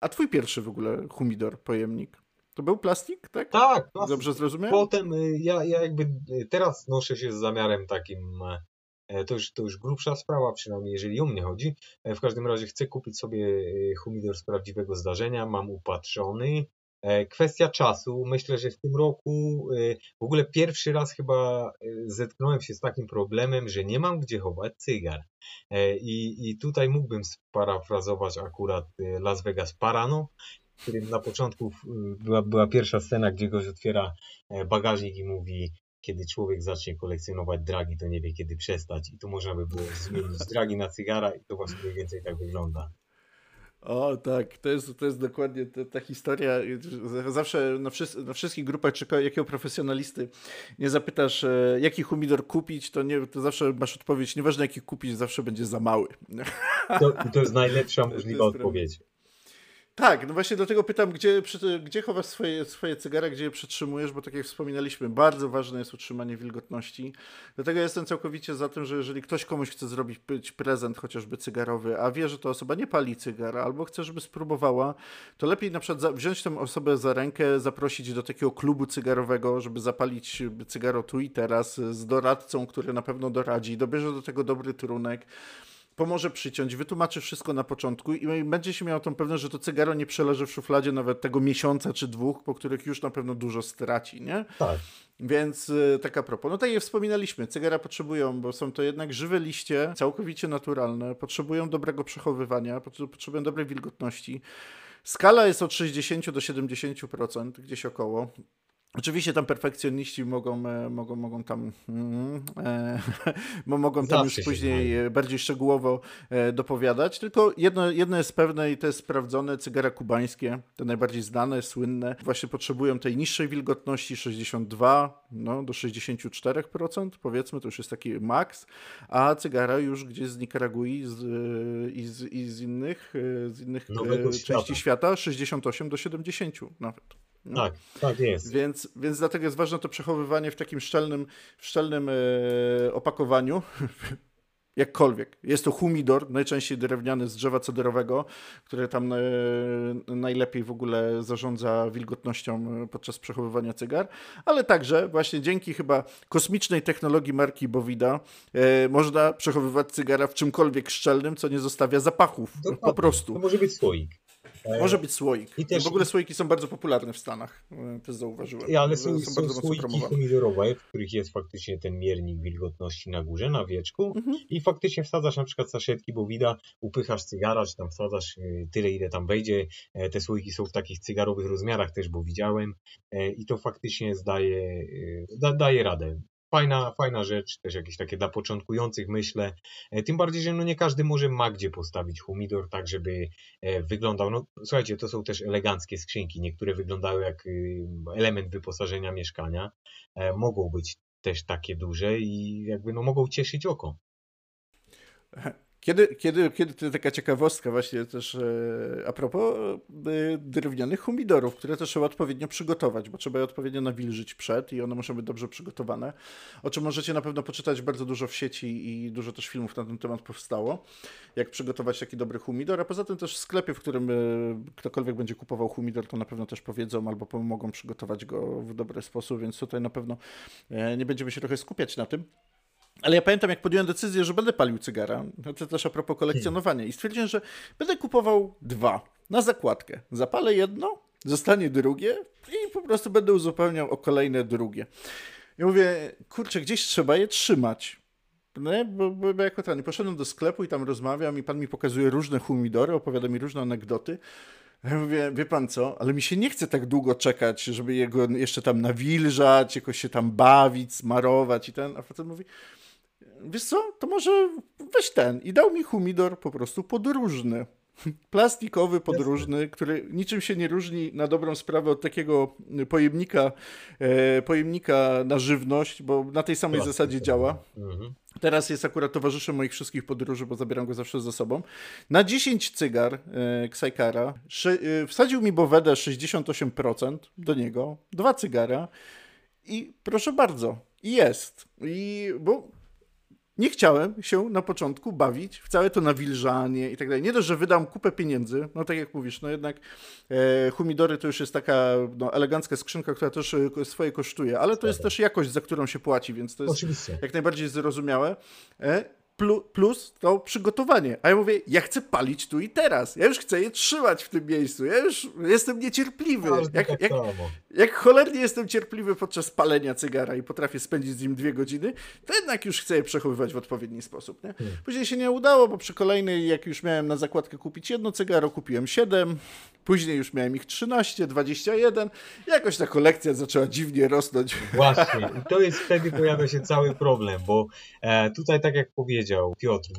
A twój pierwszy w ogóle humidor, pojemnik? To był plastik, tak? Tak. Plastik. Dobrze zrozumiałem? Potem y, ja, ja jakby y, teraz noszę się z zamiarem takim, e, to już, to już grubsza sprawa, przynajmniej jeżeli o mnie chodzi. W każdym razie chcę kupić sobie y, humidor z prawdziwego zdarzenia, mam upatrzony, kwestia czasu. Myślę, że w tym roku e, w ogóle pierwszy raz chyba e, zetknąłem się z takim problemem, że nie mam gdzie chować cygar. I, i tutaj mógłbym sparafrazować akurat Las Vegas Parano, w którym na początku była, była pierwsza scena, gdzie goś otwiera bagażnik i mówi kiedy człowiek zacznie kolekcjonować dragi, to nie wie kiedy przestać. I tu można by było zmienić dragi na cygara i to właśnie mniej więcej tak wygląda. O tak, to jest, to jest dokładnie ta, ta historia. Zawsze na, wszy na, wszystkich grupach czy jakiego profesjonalisty nie zapytasz, e, jaki humidor kupić, to, nie, to zawsze masz odpowiedź, nieważne jaki kupić, zawsze będzie za mały. To, to jest najlepsza możliwa odpowiedź. Tak, no właśnie dlatego pytam, gdzie, gdzie chowasz swoje, swoje cygara, gdzie je przetrzymujesz, bo tak jak wspominaliśmy, bardzo ważne jest utrzymanie wilgotności. Dlatego jestem całkowicie za tym, że jeżeli ktoś komuś chce zrobić prezent chociażby cygarowy, a wie, że ta osoba nie pali cygara, albo chce, żeby spróbowała, to lepiej na przykład wziąć tę osobę za rękę, zaprosić do takiego klubu cygarowego, żeby zapalić cygaro tu i teraz z doradcą, który na pewno doradzi, dobierze do tego dobry trunek pomoże przyciąć, wytłumaczy wszystko na początku i będzie się miał tą pewność, że to cygaro nie przeleży w szufladzie nawet tego miesiąca czy dwóch, po których już na pewno dużo straci, nie? Tak. Więc y, taka propos. No tak jak wspominaliśmy, cygara potrzebują, bo są to jednak żywe liście, całkowicie naturalne, potrzebują dobrego przechowywania, potrzebują dobrej wilgotności. Skala jest od 60 do 70%, gdzieś około. Oczywiście tam perfekcjoniści mogą, e, mogą, mogą tam, mm, e, mogą tam już później e, bardziej szczegółowo e, dopowiadać, tylko jedno, jedno jest pewne i to jest sprawdzone, cygara kubańskie, te najbardziej znane, słynne, właśnie potrzebują tej niższej wilgotności 62 no, do 64% powiedzmy, to już jest taki maks, a cygara już gdzieś z Nikaragui z, i, z, i z innych, z innych części świata. 68 do 70 nawet. No. Tak, tak jest. Więc, więc dlatego jest ważne to przechowywanie w takim szczelnym, w szczelnym e, opakowaniu. Jakkolwiek. Jest to humidor, najczęściej drewniany z drzewa cederowego, który tam e, najlepiej w ogóle zarządza wilgotnością e, podczas przechowywania cygar, ale także właśnie dzięki chyba kosmicznej technologii marki Bovida e, można przechowywać cygara w czymkolwiek szczelnym, co nie zostawia zapachów. Dokładnie. Po prostu. To może być słoik. Może być słoik. I też... W ogóle słoiki są bardzo popularne w Stanach, e, też zauważyłem. ale są, są, są słoiki pomidorowe, w których jest faktycznie ten miernik wilgotności na górze, na wieczku mhm. i faktycznie wsadzasz na przykład saszetki bowida, upychasz cygara, czy tam wsadzasz e, tyle, ile tam wejdzie. E, te słoiki są w takich cygarowych rozmiarach też, bo widziałem i to faktycznie zdaje, da, daje radę fajna, fajna rzecz, też jakieś takie dla początkujących myślę. E, tym bardziej, że no nie każdy może ma gdzie postawić humidor tak, żeby e, wyglądał. No słuchajcie, to są też eleganckie skrzynki. Niektóre wyglądają jak y, element wyposażenia mieszkania. E, mogą być też takie duże i jakby no mogą cieszyć oko. Kiedy, kiedy, kiedy taka ciekawostka właśnie też e, a propos e, drewnianych humidorów, które też trzeba odpowiednio przygotować, bo trzeba je odpowiednio nawilżyć przed i one muszą być dobrze przygotowane, o czym możecie na pewno poczytać bardzo dużo w sieci i dużo też filmów na ten temat powstało, jak przygotować taki dobry humidor, a poza tym też w sklepie, w którym e, ktokolwiek będzie kupował humidor, to na pewno też powiedzą albo pomogą przygotować go w dobry sposób, więc tutaj na pewno nie będziemy się trochę skupiać na tym. Ale ja pamiętam, jak podjąłem decyzję, że będę palił cygara, to też a propos kolekcjonowania, i stwierdziłem, że będę kupował dwa na zakładkę. Zapalę jedno, zostanie drugie i po prostu będę uzupełniał o kolejne drugie. I mówię, kurczę, gdzieś trzeba je trzymać. No, bo, bo, bo jako ten, poszedłem do sklepu i tam rozmawiam i pan mi pokazuje różne humidory, opowiada mi różne anegdoty. Ja mówię, wie pan co, ale mi się nie chce tak długo czekać, żeby jego jeszcze tam nawilżać, jakoś się tam bawić, smarować i ten. A potem mówi, wiesz co, to może weź ten. I dał mi humidor po prostu podróżny. Plastikowy podróżny, który niczym się nie różni na dobrą sprawę od takiego pojemnika, e, pojemnika na żywność, bo na tej samej Plastik, zasadzie działa. Mhm. Teraz jest akurat towarzyszem moich wszystkich podróży, bo zabieram go zawsze ze sobą. Na 10 cygar e, Ksajkara e, wsadził mi Bowedę 68% do niego, dwa cygara i proszę bardzo, jest. I bo nie chciałem się na początku bawić w całe to nawilżanie i tak dalej. Nie dość, że wydam kupę pieniędzy, no tak jak mówisz, no jednak e, humidory to już jest taka no, elegancka skrzynka, która też e, swoje kosztuje, ale to jest też jakość, za którą się płaci, więc to jest Oczywiście. jak najbardziej zrozumiałe. E, plus to przygotowanie. A ja mówię, ja chcę palić tu i teraz. Ja już chcę je trzymać w tym miejscu. Ja już jestem niecierpliwy. Jak, jak, jak cholernie jestem cierpliwy podczas palenia cygara i potrafię spędzić z nim dwie godziny, to jednak już chcę je przechowywać w odpowiedni sposób. Nie? Hmm. Później się nie udało, bo przy kolejnej, jak już miałem na zakładkę kupić jedno cygaro, kupiłem siedem. Później już miałem ich 13, 21. Jakoś ta kolekcja zaczęła dziwnie rosnąć. Właśnie. I to jest wtedy pojawia się cały problem, bo e, tutaj tak jak powiedział Piotr,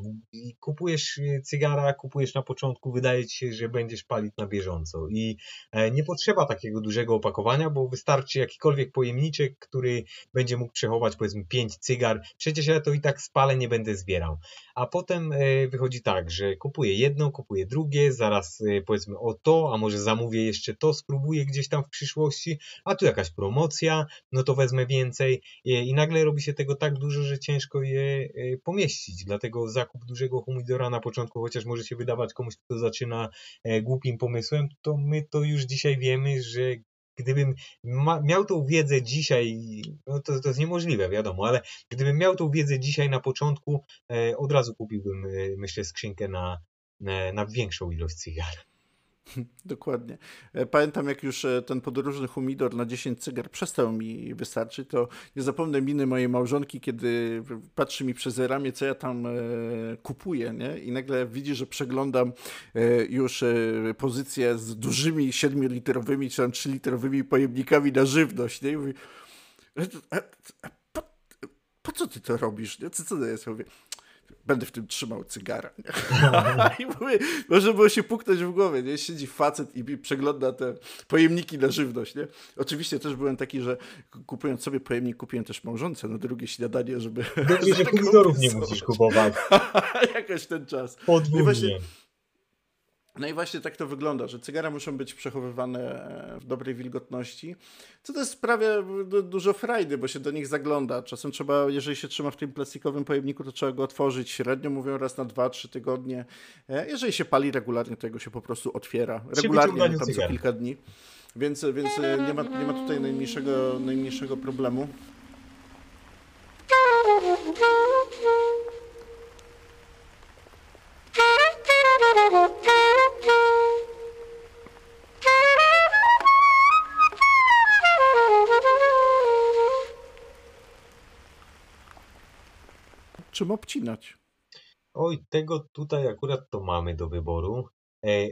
kupujesz cygara, kupujesz na początku, wydaje ci się, że będziesz palić na bieżąco i e, nie potrzeba takiego dużego opakowania, bo wystarczy jakikolwiek pojemniczek, który będzie mógł przechować powiedzmy 5 cygar. Przecież ja to i tak spalę, nie będę zbierał. A potem e, wychodzi tak, że kupuję jedno, kupuję drugie, zaraz e, powiedzmy o to, a może zamówię jeszcze to, spróbuję gdzieś tam w przyszłości, a tu jakaś promocja, no to wezmę więcej i nagle robi się tego tak dużo, że ciężko je e, pomieścić. Dlatego zakup dużego humidora na początku, chociaż może się wydawać komuś, kto zaczyna głupim pomysłem, to my to już dzisiaj wiemy, że gdybym miał tą wiedzę dzisiaj, no to, to jest niemożliwe, wiadomo, ale gdybym miał tą wiedzę dzisiaj na początku, e, od razu kupiłbym, e, myślę, skrzynkę na, na, na większą ilość cygar. Dokładnie. E, pamiętam, jak już e, ten podróżny humidor na 10 cygar przestał mi wystarczyć, to nie zapomnę miny mojej małżonki, kiedy patrzy mi przez ramię, co ja tam e, kupuję, nie? I nagle widzi, że przeglądam już pozycję z dużymi 7-litrowymi czy tam 3-litrowymi pojemnikami na żywność, nie? I mówi, a, a, po, po, co ty to robisz? Nie? Co, co to jest? Mówię, będę w tym trzymał cygara. I mówię, może było się puknąć w głowie, nie? Siedzi facet i przegląda te pojemniki na żywność, nie? Oczywiście też byłem taki, że kupując sobie pojemnik, kupiłem też małżonce na drugie śniadanie, żeby... Dobrze, że pomidorów nie musisz kupować. Jakoś ten czas. Podwójnie. No i właśnie tak to wygląda, że cygara muszą być przechowywane w dobrej wilgotności, co też sprawia dużo frajdy, bo się do nich zagląda. Czasem trzeba, jeżeli się trzyma w tym plastikowym pojemniku, to trzeba go otworzyć średnio, mówią raz na 2-3 tygodnie. E, jeżeli się pali regularnie, to jego się po prostu otwiera. Regularnie, tam co kilka dni. Więc, więc nie, ma, nie ma tutaj najmniejszego, najmniejszego problemu. Czym obcinać. Oj, tego tutaj akurat to mamy do wyboru. E,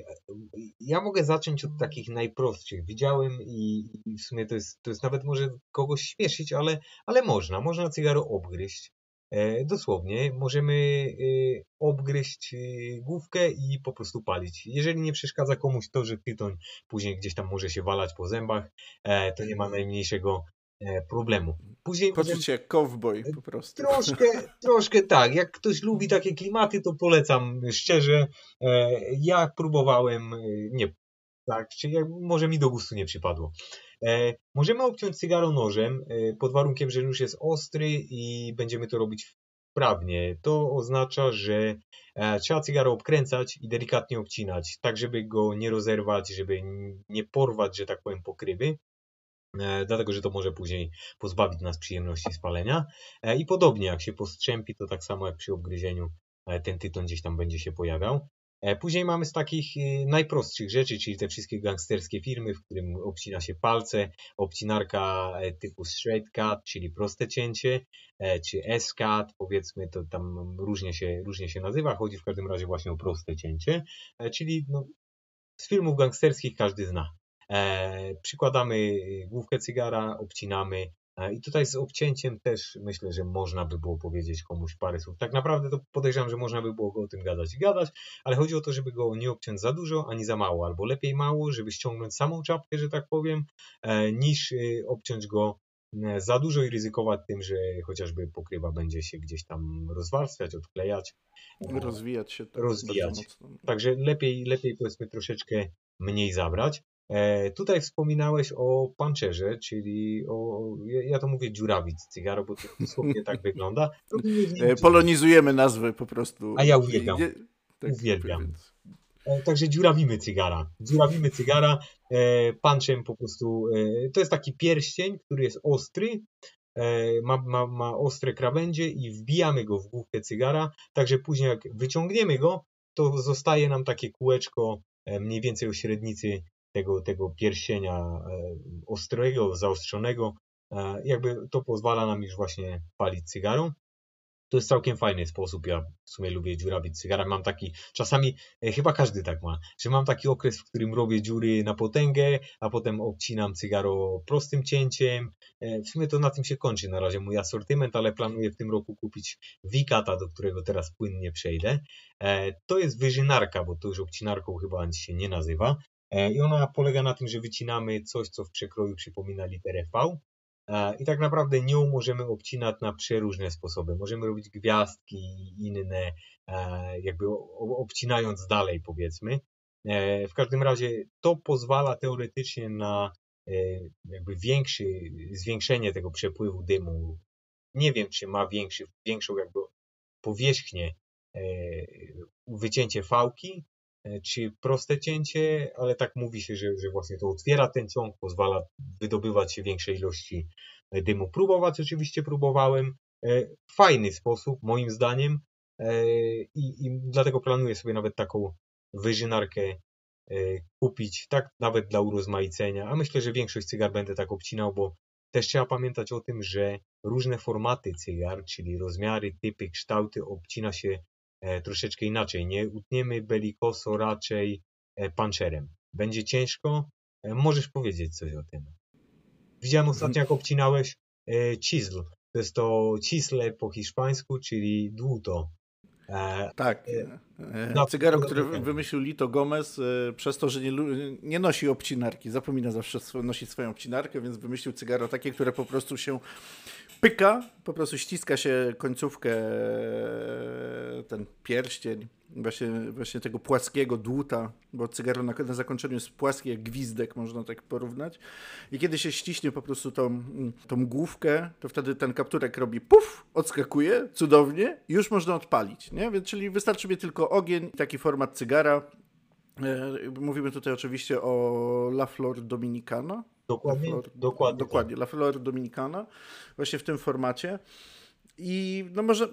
ja mogę zacząć od takich najprostszych. Widziałem i, w sumie to jest, to jest nawet może kogoś śmieszyć, ale, ale można. Można cygaro obgryźć. E, dosłownie, możemy e, obgryźć główkę i po prostu palić. Jeżeli nie przeszkadza komuś to, że tytoń później gdzieś tam może się walać po zębach, to nie ma najmniejszego E, problemu. Później Poczucie jak cowboy po prostu. Troszkę, troszkę tak. Jak ktoś lubi takie klimaty, to polecam szczerze. E, ja próbowałem, e, nie, tak, może mi do gustu nie przypadło. Możemy obciąć cygaro nożem pod warunkiem, że już jest ostry i będziemy to robić wprawnie. To oznacza, że trzeba cygaro obkręcać i delikatnie obcinać, tak żeby go nie rozerwać, żeby nie porwać, że tak powiem, pokrywy. E, dlatego że to może później pozbawić nas przyjemności spalenia. E, I podobnie jak się postrzępi, to tak samo jak przy obgryzieniu e, ten tyton gdzieś tam będzie się pojawiał. Później mamy z takich najprostszych rzeczy, czyli te wszystkie gangsterskie firmy, w którym obcina się palce, obcinarka typu straight cut, czyli proste cięcie, czy S-cut, powiedzmy, to tam różnie się, różnie się nazywa, chodzi w każdym razie właśnie o proste cięcie, czyli no, z filmów gangsterskich każdy zna. E, przykładamy główkę cygara, obcinamy e, i tutaj z obcięciem też myślę, że można by było powiedzieć komuś parę słów. Tak naprawdę to podejrzewam, że można by było o tym gadać i gadać, ale chodzi o to, żeby go nie obciąć za dużo, ani za mało, albo lepiej mało, żeby ściągnąć samą czapkę, że tak powiem, e, niż obciąć go za dużo i ryzykować tym, że chociażby pokrywa będzie się gdzieś tam rozwarstwiać, odklejać. Rozwijać się. Rozwijać. Także lepiej, lepiej powiedzmy troszeczkę mniej zabrać. E, tutaj wspominałeś o pancerze, czyli o, ja to mówię dziurawic cygaro, bo to dosłownie tak wygląda. E, polonizujemy nazwy po prostu. A ja uwielbiam. Tak uwielbiam. E, także dziurawimy cygara. Dziurawimy cygara panczem po prostu. To jest taki pierścień, który jest ostry, ma, ma, ma ostre krawędzie i wbijamy go w główkę cygara, także później jak wyciągniemy go, to zostaje nam takie kółeczko mniej więcej o średnicy tego, tego pierścienia e, ostrego, zaostrzonego, e, jakby to pozwala nam już właśnie palić cygarą. To jest całkiem fajny sposób. Ja w sumie lubię dziurawić cygara. Mam taki, czasami, e, chyba każdy tak ma, że mam taki okres, w którym robię dziury na potęgę, a potem obcinam cygaro prostym cięciem. W sumie to na tym się kończy na razie mój asortyment, ale planuję w tym roku kupić Wikata, do którego teraz płynnie przejdę. To jest wyżynarka, bo to już obcinarką chyba się nie nazywa. E, I ona polega na tym, że wycinamy coś, co w przekroju przypomina literę V. E, I tak naprawdę nią możemy obcinać na przeróżne sposoby. Możemy robić gwiazdki i inne, e, jakby obcinając dalej, powiedzmy. W każdym razie to pozwala teoretycznie na jakby większy, zwiększenie tego przepływu dymu. Nie wiem, czy ma większy, większą jakby powierzchnię wycięcie fałki, czy proste cięcie, ale tak mówi się, że, że właśnie to otwiera ten ciąg, pozwala wydobywać się większej ilości dymu. Próbować oczywiście próbowałem. Fajny sposób, moim zdaniem, i, i dlatego planuję sobie nawet taką wyżynarkę kupić, tak nawet dla urozmaicenia, a myślę, że większość cygar będę tak obcinał, bo też trzeba pamiętać o tym, że różne formaty cygar, czyli rozmiary, typy, kształty obcina się e, troszeczkę inaczej. Nie utniemy belikoso raczej e, panczerem. Będzie ciężko. E, możesz powiedzieć coś o tym. Widziałem ostatnio, jak obcinałeś chisel. To jest to cisle po hiszpańsku, czyli dłuto. E, tak. E, no, cygaro, które wymyślił Lito Gomez, e, przez to, że nie, nie nosi obcinarki, zapomina zawsze nosić swoją obcinarkę, więc wymyślił cygaro takie, które po prostu się pyka, po prostu ściska się końcówkę, ten pierścień, właśnie, właśnie tego płaskiego dłuta, bo cygaro na, na zakończeniu jest płaskie jak gwizdek, można tak porównać. I kiedy się ściśnie po prostu tą, tą główkę, to wtedy ten kapturek robi puf, odskakuje cudownie już można odpalić. Nie? Więc, czyli wystarczy mi tylko ogień, taki format cygara. E, mówimy tutaj oczywiście o La Flor Dominicana, Dokładnie, Flor, dokładnie. Dokładnie, tak. La Flor Dominicana, właśnie w tym formacie. I no może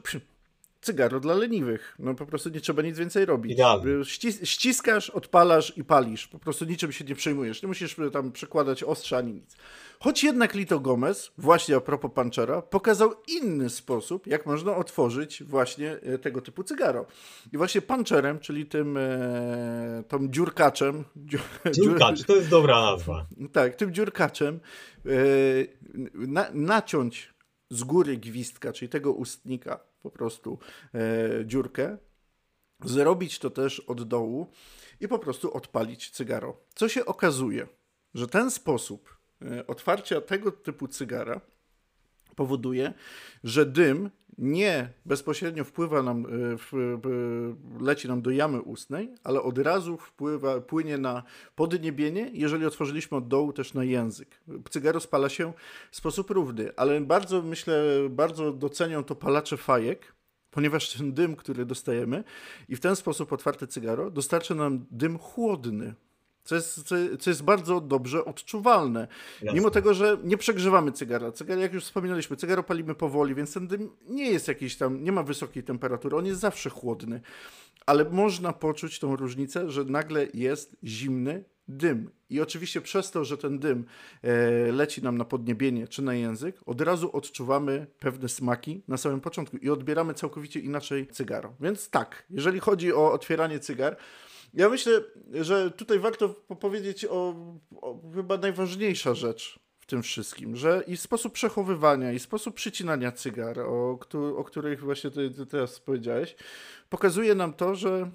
cygaro dla leniwych. No po prostu nie trzeba nic więcej robić. Idealnie. Ścis ściskasz, odpalasz i palisz. Po prostu niczym się nie przejmujesz. Nie musisz tam przekładać ostrza ani nic. Choć jednak Lito Gomez, właśnie a propos Panchera, pokazał inny sposób, jak można otworzyć właśnie e, tego typu cygaro. I właśnie Pancherem, czyli tym e, tą dziurkaczem. Dziurkacz, to jest dobra nazwa. Tak, tym dziurkaczem e, na, naciąć z góry gwizdka, czyli tego ustnika, po prostu e, dziurkę, zrobić to też od dołu i po prostu odpalić cygaro. Co się okazuje, że ten sposób e, otwarcia tego typu cygara powoduje, że dym nie bezpośrednio wpływa nam, e, leci nam do jamy ustnej, ale od razu wpływa, płynie na podniebienie, jeżeli otworzyliśmy od dołu też na język. Cygaro spala się w sposób równy, ale bardzo myślę, bardzo docenią to palacze fajek, ponieważ ten dym, który dostajemy i w ten sposób otwarte cygaro dostarcza nam dym chłodny, co jest, co jest bardzo dobrze odczuwalne. Jasne. Mimo tego, że nie przegrzewamy cygara. Cygar, jak już wspominaliśmy, cygaro palimy powoli, więc ten dym nie jest jakiś tam, nie ma wysokiej temperatury, on jest zawsze chłodny. Ale można poczuć tą różnicę, że nagle jest zimny dym. I oczywiście przez to, że ten dym e, leci nam na podniebienie czy na język, od razu odczuwamy pewne smaki na samym początku i odbieramy całkowicie inaczej cygaro. Więc tak, jeżeli chodzi o otwieranie cygar, ja myślę, że tutaj warto powiedzieć o, o chyba najważniejsza rzecz w tym wszystkim, że i sposób przechowywania, i sposób przycinania cygar, o, o których właśnie ty, teraz powiedziałeś, pokazuje nam to, że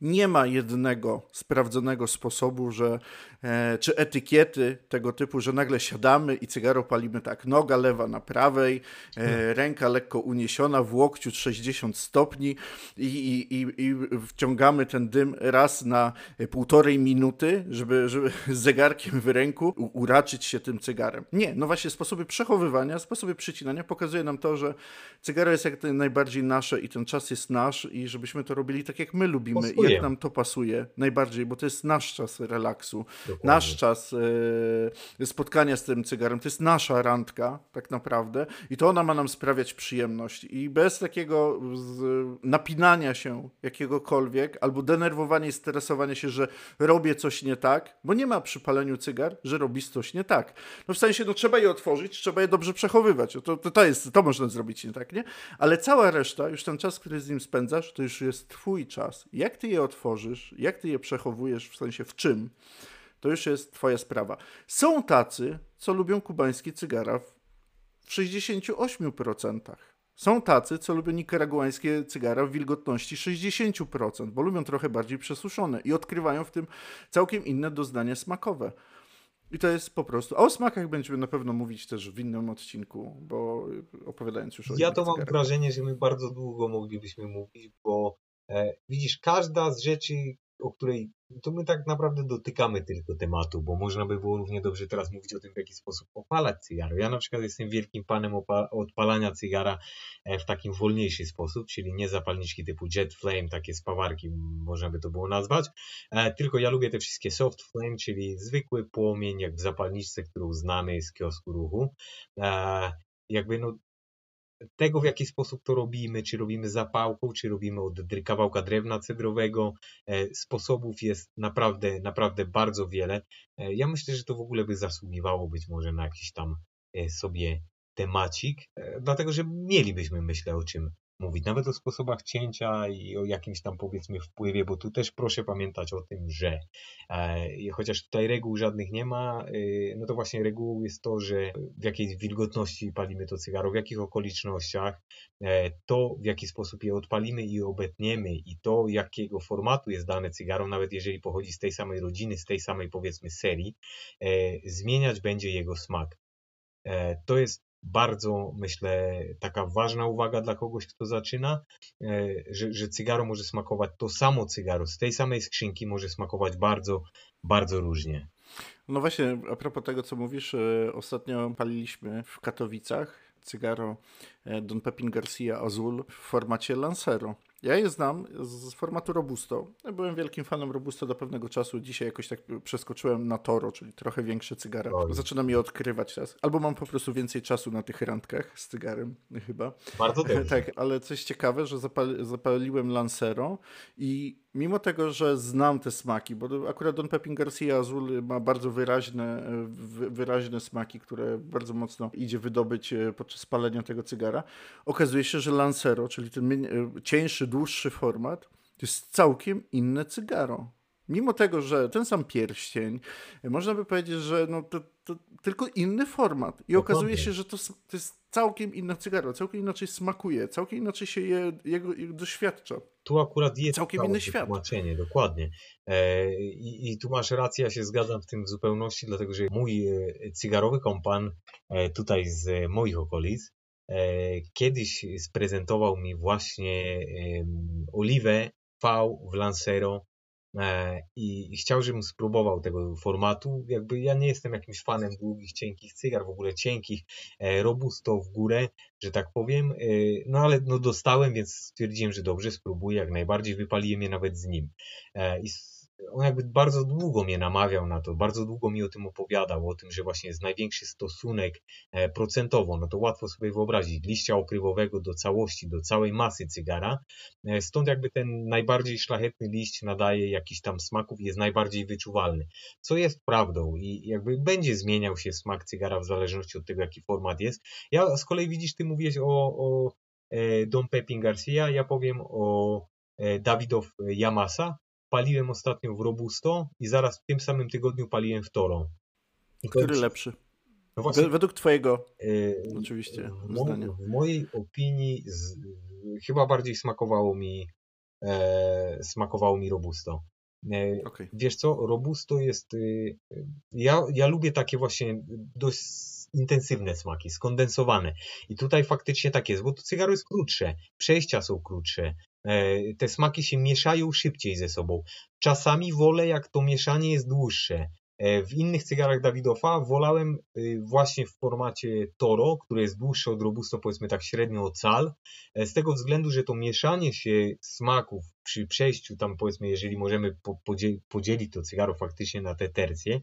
nie ma jednego sprawdzonego sposobu, że, e, czy etykiety tego typu, że nagle siadamy i cygaro palimy tak, noga lewa na prawej, e, hmm. ręka lekko uniesiona, w łokciu 60 stopni i, i, i, i wciągamy ten dym raz na półtorej minuty, żeby, żeby z zegarkiem w ręku uraczyć się tym cygarem. Nie, no właśnie sposoby przechowywania, sposoby przycinania pokazuje nam to, że cygaro jest jak najbardziej nasze i ten czas jest nasz i żebyśmy to robili tak, jak my lubimy jak nam to pasuje najbardziej, bo to jest nasz czas relaksu, Dokładnie. nasz czas e, spotkania z tym cygarem, to jest nasza randka tak naprawdę i to ona ma nam sprawiać przyjemność i bez takiego z, napinania się jakiegokolwiek albo denerwowania i stresowania się, że robię coś nie tak, bo nie ma przy paleniu cygar, że robisz coś nie tak. No w sensie, no trzeba je otworzyć, trzeba je dobrze przechowywać, to, to, to jest, to można zrobić nie tak, nie? Ale cała reszta, już ten czas, który z nim spędzasz, to już jest twój czas. Jak ty je otworzysz, jak ty je przechowujesz, w sensie w czym, to już jest twoja sprawa. Są tacy, co lubią kubańskie cygara w 68%. Są tacy, co lubią nikaraguańskie cygara w wilgotności 60%, bo lubią trochę bardziej przesuszone i odkrywają w tym całkiem inne doznania smakowe. I to jest po prostu. A o smakach będziemy na pewno mówić też w innym odcinku, bo opowiadając już o Ja to mam wrażenie, że my bardzo długo moglibyśmy mówić, bo widzisz, każda z rzeczy, o której to my tak naprawdę dotykamy tylko tematu, bo można by było równie dobrze teraz mówić o tym, w jaki sposób opalać cygaro. Ja na przykład jestem wielkim panem odpalania cygara e, w takim wolniejszy sposób, czyli nie zapalniczki typu jet flame, takie spawarki można by to było nazwać, e, tylko ja lubię te wszystkie soft flame, czyli zwykły płomień, jak w zapalniczce, którą znamy z kiosku ruchu. E, jakby no, tego, w jaki sposób to robimy, czy robimy zapałką, czy robimy od kawałka drewna cedrowego, e, sposobów jest naprawdę, naprawdę bardzo wiele. E, ja myślę, że to w ogóle by zasługiwało być może na jakiś tam e, sobie temacik, dlatego że mielibyśmy, myślę, o czym mówić, nawet o sposobach cięcia i o jakimś tam powiedzmy wpływie, bo tu też proszę pamiętać o tym, że e, chociaż tutaj reguł żadnych nie ma, e, no to właśnie regułą jest to, że w jakiej wilgotności palimy to cygaro, w jakich okolicznościach, e, to w jaki sposób je odpalimy i obetniemy i to jakiego formatu jest dane cygaro, nawet jeżeli pochodzi z tej samej rodziny, z tej samej powiedzmy serii, e, zmieniać będzie jego smak. E, to jest bardzo, myślę, taka ważna uwaga dla kogoś, kto zaczyna, e, że, że cygaro może smakować, to samo cygaro z tej samej skrzynki może smakować bardzo, bardzo różnie. No właśnie, a propos tego, co mówisz, e, ostatnio paliliśmy w Katowicach cygaro e, Don Pepin Garcia Azul w formacie Lancero. Ja je znam z formatu Robusto. Ja byłem wielkim fanem Robusto do pewnego czasu. Dzisiaj jakoś tak przeskoczyłem na Toro, czyli trochę większe cygara. Zaczynam je odkrywać teraz. Albo mam po prostu więcej czasu na tych randkach z cygarem, chyba. Bardzo dobrze. tak, ale coś ciekawe, że zapali, zapaliłem Lancero i mimo tego, że znam te smaki, bo akurat Don Pepin Garcia Azul ma bardzo wyraźne, wyraźne smaki, które bardzo mocno idzie wydobyć e, podczas palenia tego cygara, okazuje się, że Lancero, czyli ten e, cieńszy, dłuższy format, to jest całkiem inne cygaro. Mimo tego, że ten sam pierścień, można by powiedzieć, że no to, to tylko inny format. I okazuje się, że to, to jest całkiem inne cygaro, całkiem inaczej smakuje, całkiem inaczej się je, jego, jego doświadcza. Tu akurat jest całkiem inny świat. Tłumaczenie, dokładnie. E, i, I tu masz rację, ja się zgadzam w tym w zupełności, dlatego że mój e, cygarowy kompan e, tutaj z moich okolic e, kiedyś sprezentował mi właśnie oliwę V w Lancero E, i chciał, żebym spróbował tego formatu. Jakby ja nie jestem jakimś fanem długich, cienkich cygar, w ogóle cienkich, e, robusto w górę, że tak powiem. E, no ale no dostałem, więc stwierdziłem, że dobrze, spróbuję jak najbardziej. Wypaliłem je nawet z nim. I on jakby bardzo długo mnie namawiał na to, bardzo długo mi o tym opowiadał, o tym, że właśnie jest największy stosunek e, procentowo, no to łatwo sobie wyobrazić, liścia okrywowego do całości, do całej masy cygara, e, stąd jakby ten najbardziej szlachetny liść nadaje jakiś tam smaków jest najbardziej wyczuwalny, co jest prawdą i jakby będzie zmieniał się smak cygara w zależności od tego, jaki format jest. Ja z kolei widzisz, ty mówiłeś o, o e, Dom Pepin Garcia, ja powiem o Dawidow Yamasa, paliłem ostatnio w Robusto i zaraz w tym samym tygodniu paliłem w Toro. Który lepszy? No właśnie, Według twojego yy, oczywiście w, w mojej opinii z, chyba bardziej smakowało mi e, smakowało mi Robusto. E, okay. Wiesz co, Robusto jest y, ja, ja lubię takie właśnie dość intensywne smaki, skondensowane. I tutaj faktycznie tak jest, bo to cygaro jest krótsze, przejścia są krótsze, e, te smaki się mieszają szybciej ze sobą. Czasami wolę, jak to mieszanie jest dłuższe. E, w innych cygarach Dawidofa wolałem y, właśnie w formacie Toro, które jest dłuższe od Robusto, powiedzmy tak średnio o cal, e, z tego względu, że to mieszanie się smaków przy przejściu tam powiedzmy, jeżeli możemy podzielić to cygaro faktycznie na te tercje,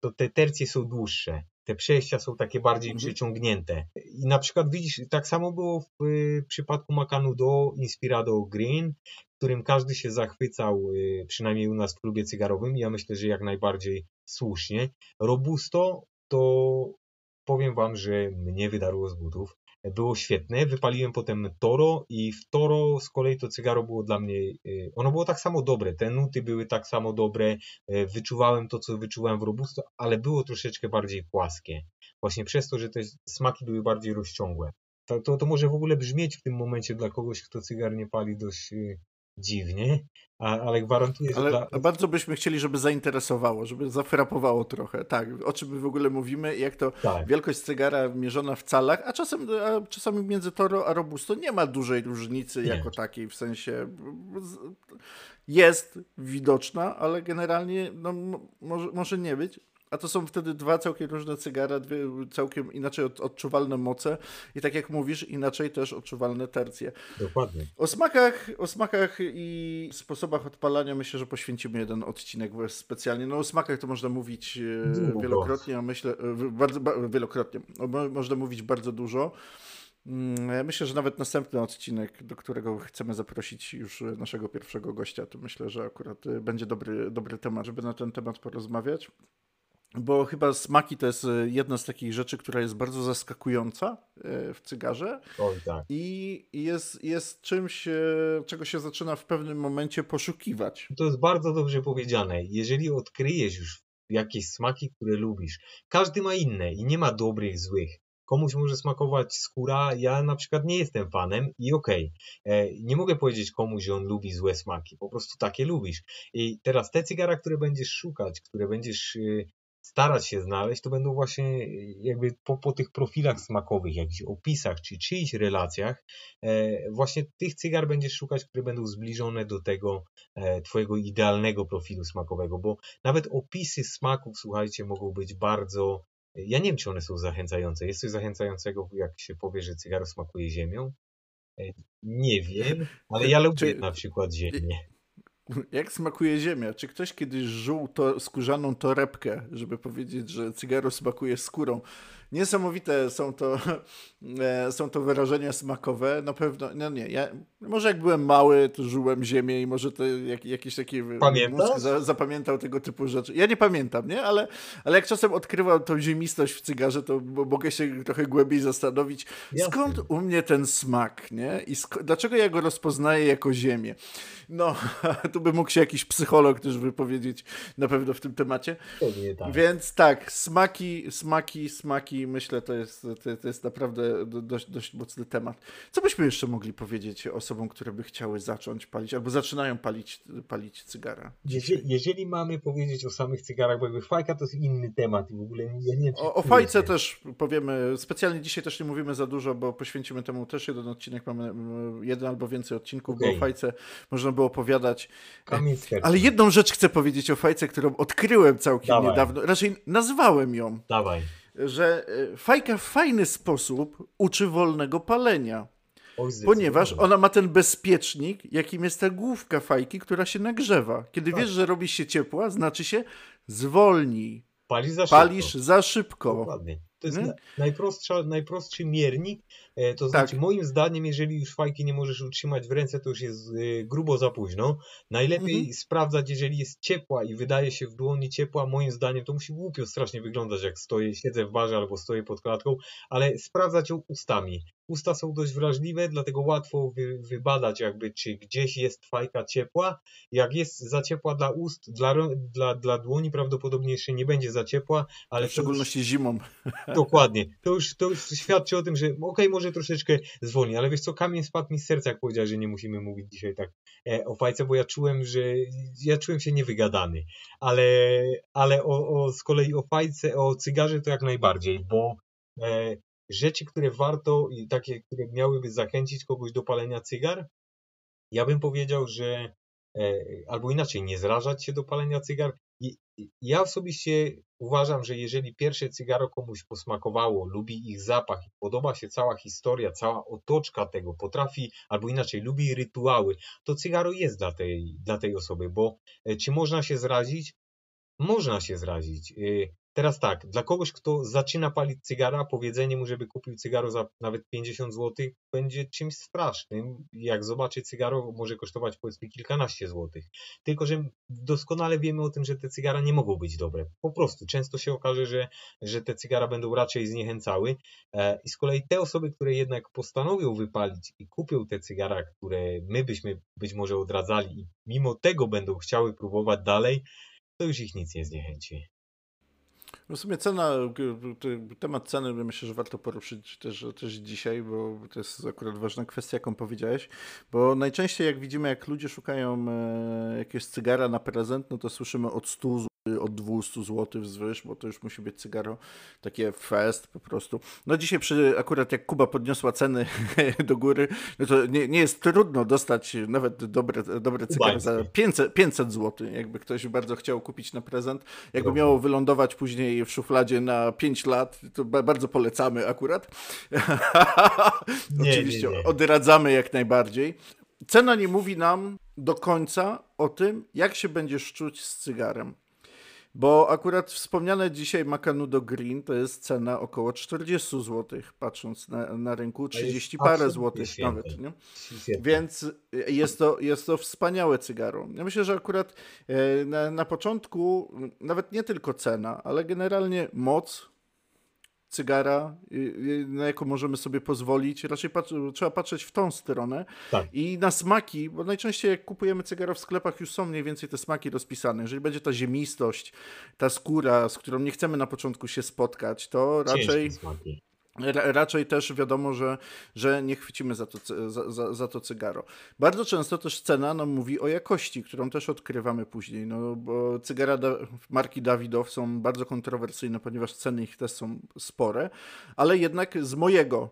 to te tercje są dłuższe te przejścia są takie bardziej mhm. przyciągnięte. I na przykład widzisz, tak samo było w y, przypadku Makanu do Inspirado Green, którym każdy się zachwycał, y, przynajmniej u nas w klubie cygarowym. Ja myślę, że jak najbardziej słusznie. Robusto to powiem wam, że mnie wydarło z butów było świetne. Wypaliłem potem Toro i w Toro z kolei to cygaro było dla mnie, y, ono było tak samo dobre, te nuty były tak samo dobre, y, wyczuwałem to, co wyczuwałem w Robusto, ale było troszeczkę bardziej płaskie. Właśnie przez to, że te smaki były bardziej rozciągłe. To, to, to może w ogóle brzmieć w tym momencie dla kogoś, kto cygar nie pali dość dziwnie, ale gwarantuję, że ale dla... bardzo byśmy chcieli, żeby zainteresowało, żeby zafrapowało trochę. Tak, o czym my w ogóle mówimy, jak to tak. wielkość cygara mierzona w calach, a, czasem, a czasami między Toro a Robusto nie ma dużej różnicy nie. jako takiej, w sensie jest widoczna, ale generalnie no, może, może nie być. A to są wtedy dwa całkiem różne cygara, dwie całkiem inaczej odczuwalne moce i tak jak mówisz, inaczej też odczuwalne tercje. Dokładnie. O smakach, o smakach i sposobach odpalania myślę, że poświęcimy jeden odcinek specjalnie. No o smakach to można mówić e, Długo. wielokrotnie, a myślę, e, bardzo, wielokrotnie, można mówić bardzo dużo. Mm, myślę, że nawet następny odcinek, do którego chcemy zaprosić już naszego pierwszego gościa, to myślę, że akurat e, będzie dobry, dobry temat, żeby na ten temat porozmawiać. Bo chyba smaki to jest e, jedna z takich rzeczy, która jest bardzo zaskakująca e, w cygarze. Oj, tak. I jest, jest czymś, czego się zaczyna w pewnym momencie poszukiwać. To jest bardzo dobrze powiedziane. Jeżeli odkryjesz już jakieś smaki, które lubisz, każdy ma inne i nie ma dobrych, złych. Komuś może smakować skóra, ja na przykład nie jestem fanem i okej. Okay. E, nie mogę powiedzieć komuś, że on lubi złe smaki, po prostu takie lubisz. I teraz te cygara, które będziesz szukać, które będziesz starać się znaleźć, to będą właśnie jakby po, po tych profilach smakowych, jakichś opisach, czy czyichś relacjach, e, właśnie tych cygar będziesz szukać, które będą zbliżone do tego e, twojego idealnego profilu smakowego, bo nawet opisy smaków, słuchajcie, mogą być bardzo ja nie wiem, czy one są zachęcające. Jest coś zachęcającego, jak się powie, że cygaro smakuje ziemią? E, nie wiem, ale ja lubię czy, na przykład ziemię. Jak smakuje ziemia? Czy ktoś kiedyś żuł to, skórzaną torebkę, żeby powiedzieć, że cygaro smakuje skórą? Niesamowite są to, e, są to wyrażenia smakowe. Na pewno, no nie, ja, może jak byłem mały, to żyłem ziemię i może to jak, jakiś taki mózg za, zapamiętał tego typu rzeczy. Ja nie pamiętam, nie? Ale, ale jak czasem odkrywam tą ziemistość w cygarze, to mogę się trochę głębiej zastanowić, Jasne. skąd u mnie ten smak, nie? I dlaczego ja go rozpoznaję jako ziemię? No, tu by mógł się jakiś psycholog też wypowiedzieć na pewno w tym temacie. Tak. Więc tak, smaki, smaki, smaki myślę, to jest, to, to jest naprawdę dość, dość mocny temat. Co byśmy jeszcze mogli powiedzieć osobom, które by chciały zacząć palić albo zaczynają palić, palić cygara? Jeżeli, jeżeli mamy powiedzieć o samych cygarach, bo jakby fajka to jest inny temat i w ogóle ja nie O, o fajce też powiemy, specjalnie dzisiaj też nie mówimy za dużo, bo poświęcimy temu też jeden odcinek, mamy jeden albo więcej odcinków, okay. bo o fajce można było opowiadać. Ale jedną rzecz chcę powiedzieć o fajce, którą odkryłem całkiem Dawaj. niedawno, raczej nazwałem ją. Dawaj że e, fajka w fajny sposób uczy wolnego palenia. Ponieważ ona ma ten bezpiecznik, jakim jest ta główka fajki, która się nagrzewa. Kiedy tak. wiesz, że robi się ciepła, znaczy się zwolnij. Palisz za Palisz szybko. Za szybko. Dokładnie. To jest hmm? najprostsza, najprostszy miernik. E, to znaczy, tak. moim zdaniem, jeżeli już fajki nie możesz utrzymać w ręce, to już jest e, grubo za późno. Najlepiej mhm. sprawdzać, jeżeli jest ciepła i wydaje się w dłoni ciepła. Moim zdaniem to musi głupio strasznie wyglądać, jak stoję, siedzę w barze albo stoję pod klatką, ale sprawdzać ją ustami. Usta są dość wrażliwe, dlatego łatwo wy, wybadać, jakby, czy gdzieś jest fajka ciepła. Jak jest za ciepła dla ust, dla, dla, dla dłoni prawdopodobnie jeszcze nie będzie za ciepła, ale. W szczególności już, zimą. Dokładnie. To już, to już świadczy o tym, że okej, okay, może troszeczkę zwolni, ale wiesz co, kamień spadł mi z serca, jak powiedziałeś, że nie musimy mówić dzisiaj tak e, o fajce, bo ja czułem, że ja czułem się niewygadany. Ale, ale o, o, z kolei o fajce, o cygarze to jak najbardziej, bo e, rzeczy, które warto i takie, które miałyby zachęcić kogoś do palenia cygar, ja bym powiedział, że e, albo inaczej, nie zrażać się do palenia cygar. Ja osobiście uważam, że jeżeli pierwsze cygaro komuś posmakowało, lubi ich zapach, podoba się cała historia, cała otoczka tego, potrafi, albo inaczej, lubi rytuały, to cygaro jest dla tej, dla tej osoby, bo e, czy można się zrazić? Można się zrazić. Teraz tak, dla kogoś, kto zaczyna palić cygara, powiedzenie mu, żeby kupił cygaro za nawet 50 zł, będzie czymś strasznym. Jak zobaczy cygaro, może kosztować powiedzmy kilkanaście złotych. Tylko, że doskonale wiemy o tym, że te cygara nie mogą być dobre. Po prostu często się okaże, że, że te cygara będą raczej zniechęcały. E, I z kolei te osoby, które jednak postanowią wypalić i kupią te cygara, które my byśmy być może odradzali i mimo tego będą chciały próbować dalej, to już ich nic nie zniechęci. W sumie cena, temat ceny myślę, że warto poruszyć też, też dzisiaj, bo to jest akurat ważna kwestia, jaką powiedziałeś, bo najczęściej jak widzimy, jak ludzie szukają e, jakiegoś cygara na prezent, no to słyszymy od 100 od 200 zł wzwyż, bo to już musi być cygaro takie fest po prostu. No dzisiaj przy, akurat jak Kuba podniosła ceny do góry, no to nie, nie jest trudno dostać nawet dobre, dobre cygaro za 500, 500 zł, jakby ktoś bardzo chciał kupić na prezent. Jakby miało wylądować później w szufladzie na 5 lat, to bardzo polecamy akurat. nie, Oczywiście nie, nie. odradzamy jak najbardziej. Cena nie mówi nam do końca o tym, jak się będziesz czuć z cygarem. Bo akurat wspomniane dzisiaj Macanudo Green to jest cena około 40 zł, patrząc na, na rynku, 30 parę złotych nawet. Nie? Więc jest to, jest to wspaniałe cygaro. Ja myślę, że akurat e, na, na początku nawet nie tylko cena, ale generalnie moc, cygara, na jaką możemy sobie pozwolić. Raczej pat trzeba patrzeć w tą stronę. Tak. I na smaki, bo najczęściej jak kupujemy cygara w sklepach, już są mniej więcej te smaki rozpisane. Jeżeli będzie ta ziemistość, ta skóra, z którą nie chcemy na początku się spotkać, to raczej. Smaki raczej też wiadomo, że, że nie chwycimy za to, za, za, za, to cygaro. Bardzo często też cena nam mówi o jakości, którą też odkrywamy później, no bo cygara da, marki Dawidow są bardzo kontrowersyjne, ponieważ ceny ich też są spore, ale jednak z mojego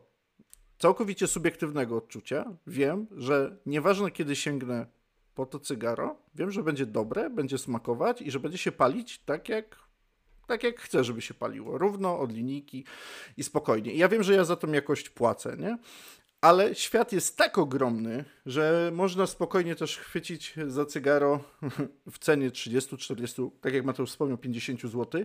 całkowicie subiektywnego odczucia wiem, że nieważne kiedy sięgnę po to cygaro, wiem, że będzie dobre, będzie smakować i że będzie się palić tak jak tak jak chcę, żeby się paliło. Równo, od linijki i spokojnie. I ja wiem, że ja za tą jakość płacę, nie? Ale świat jest tak ogromny, że można spokojnie też chwycić za cygaro w cenie 30-40, tak jak Mateusz wspomniał, 50 zł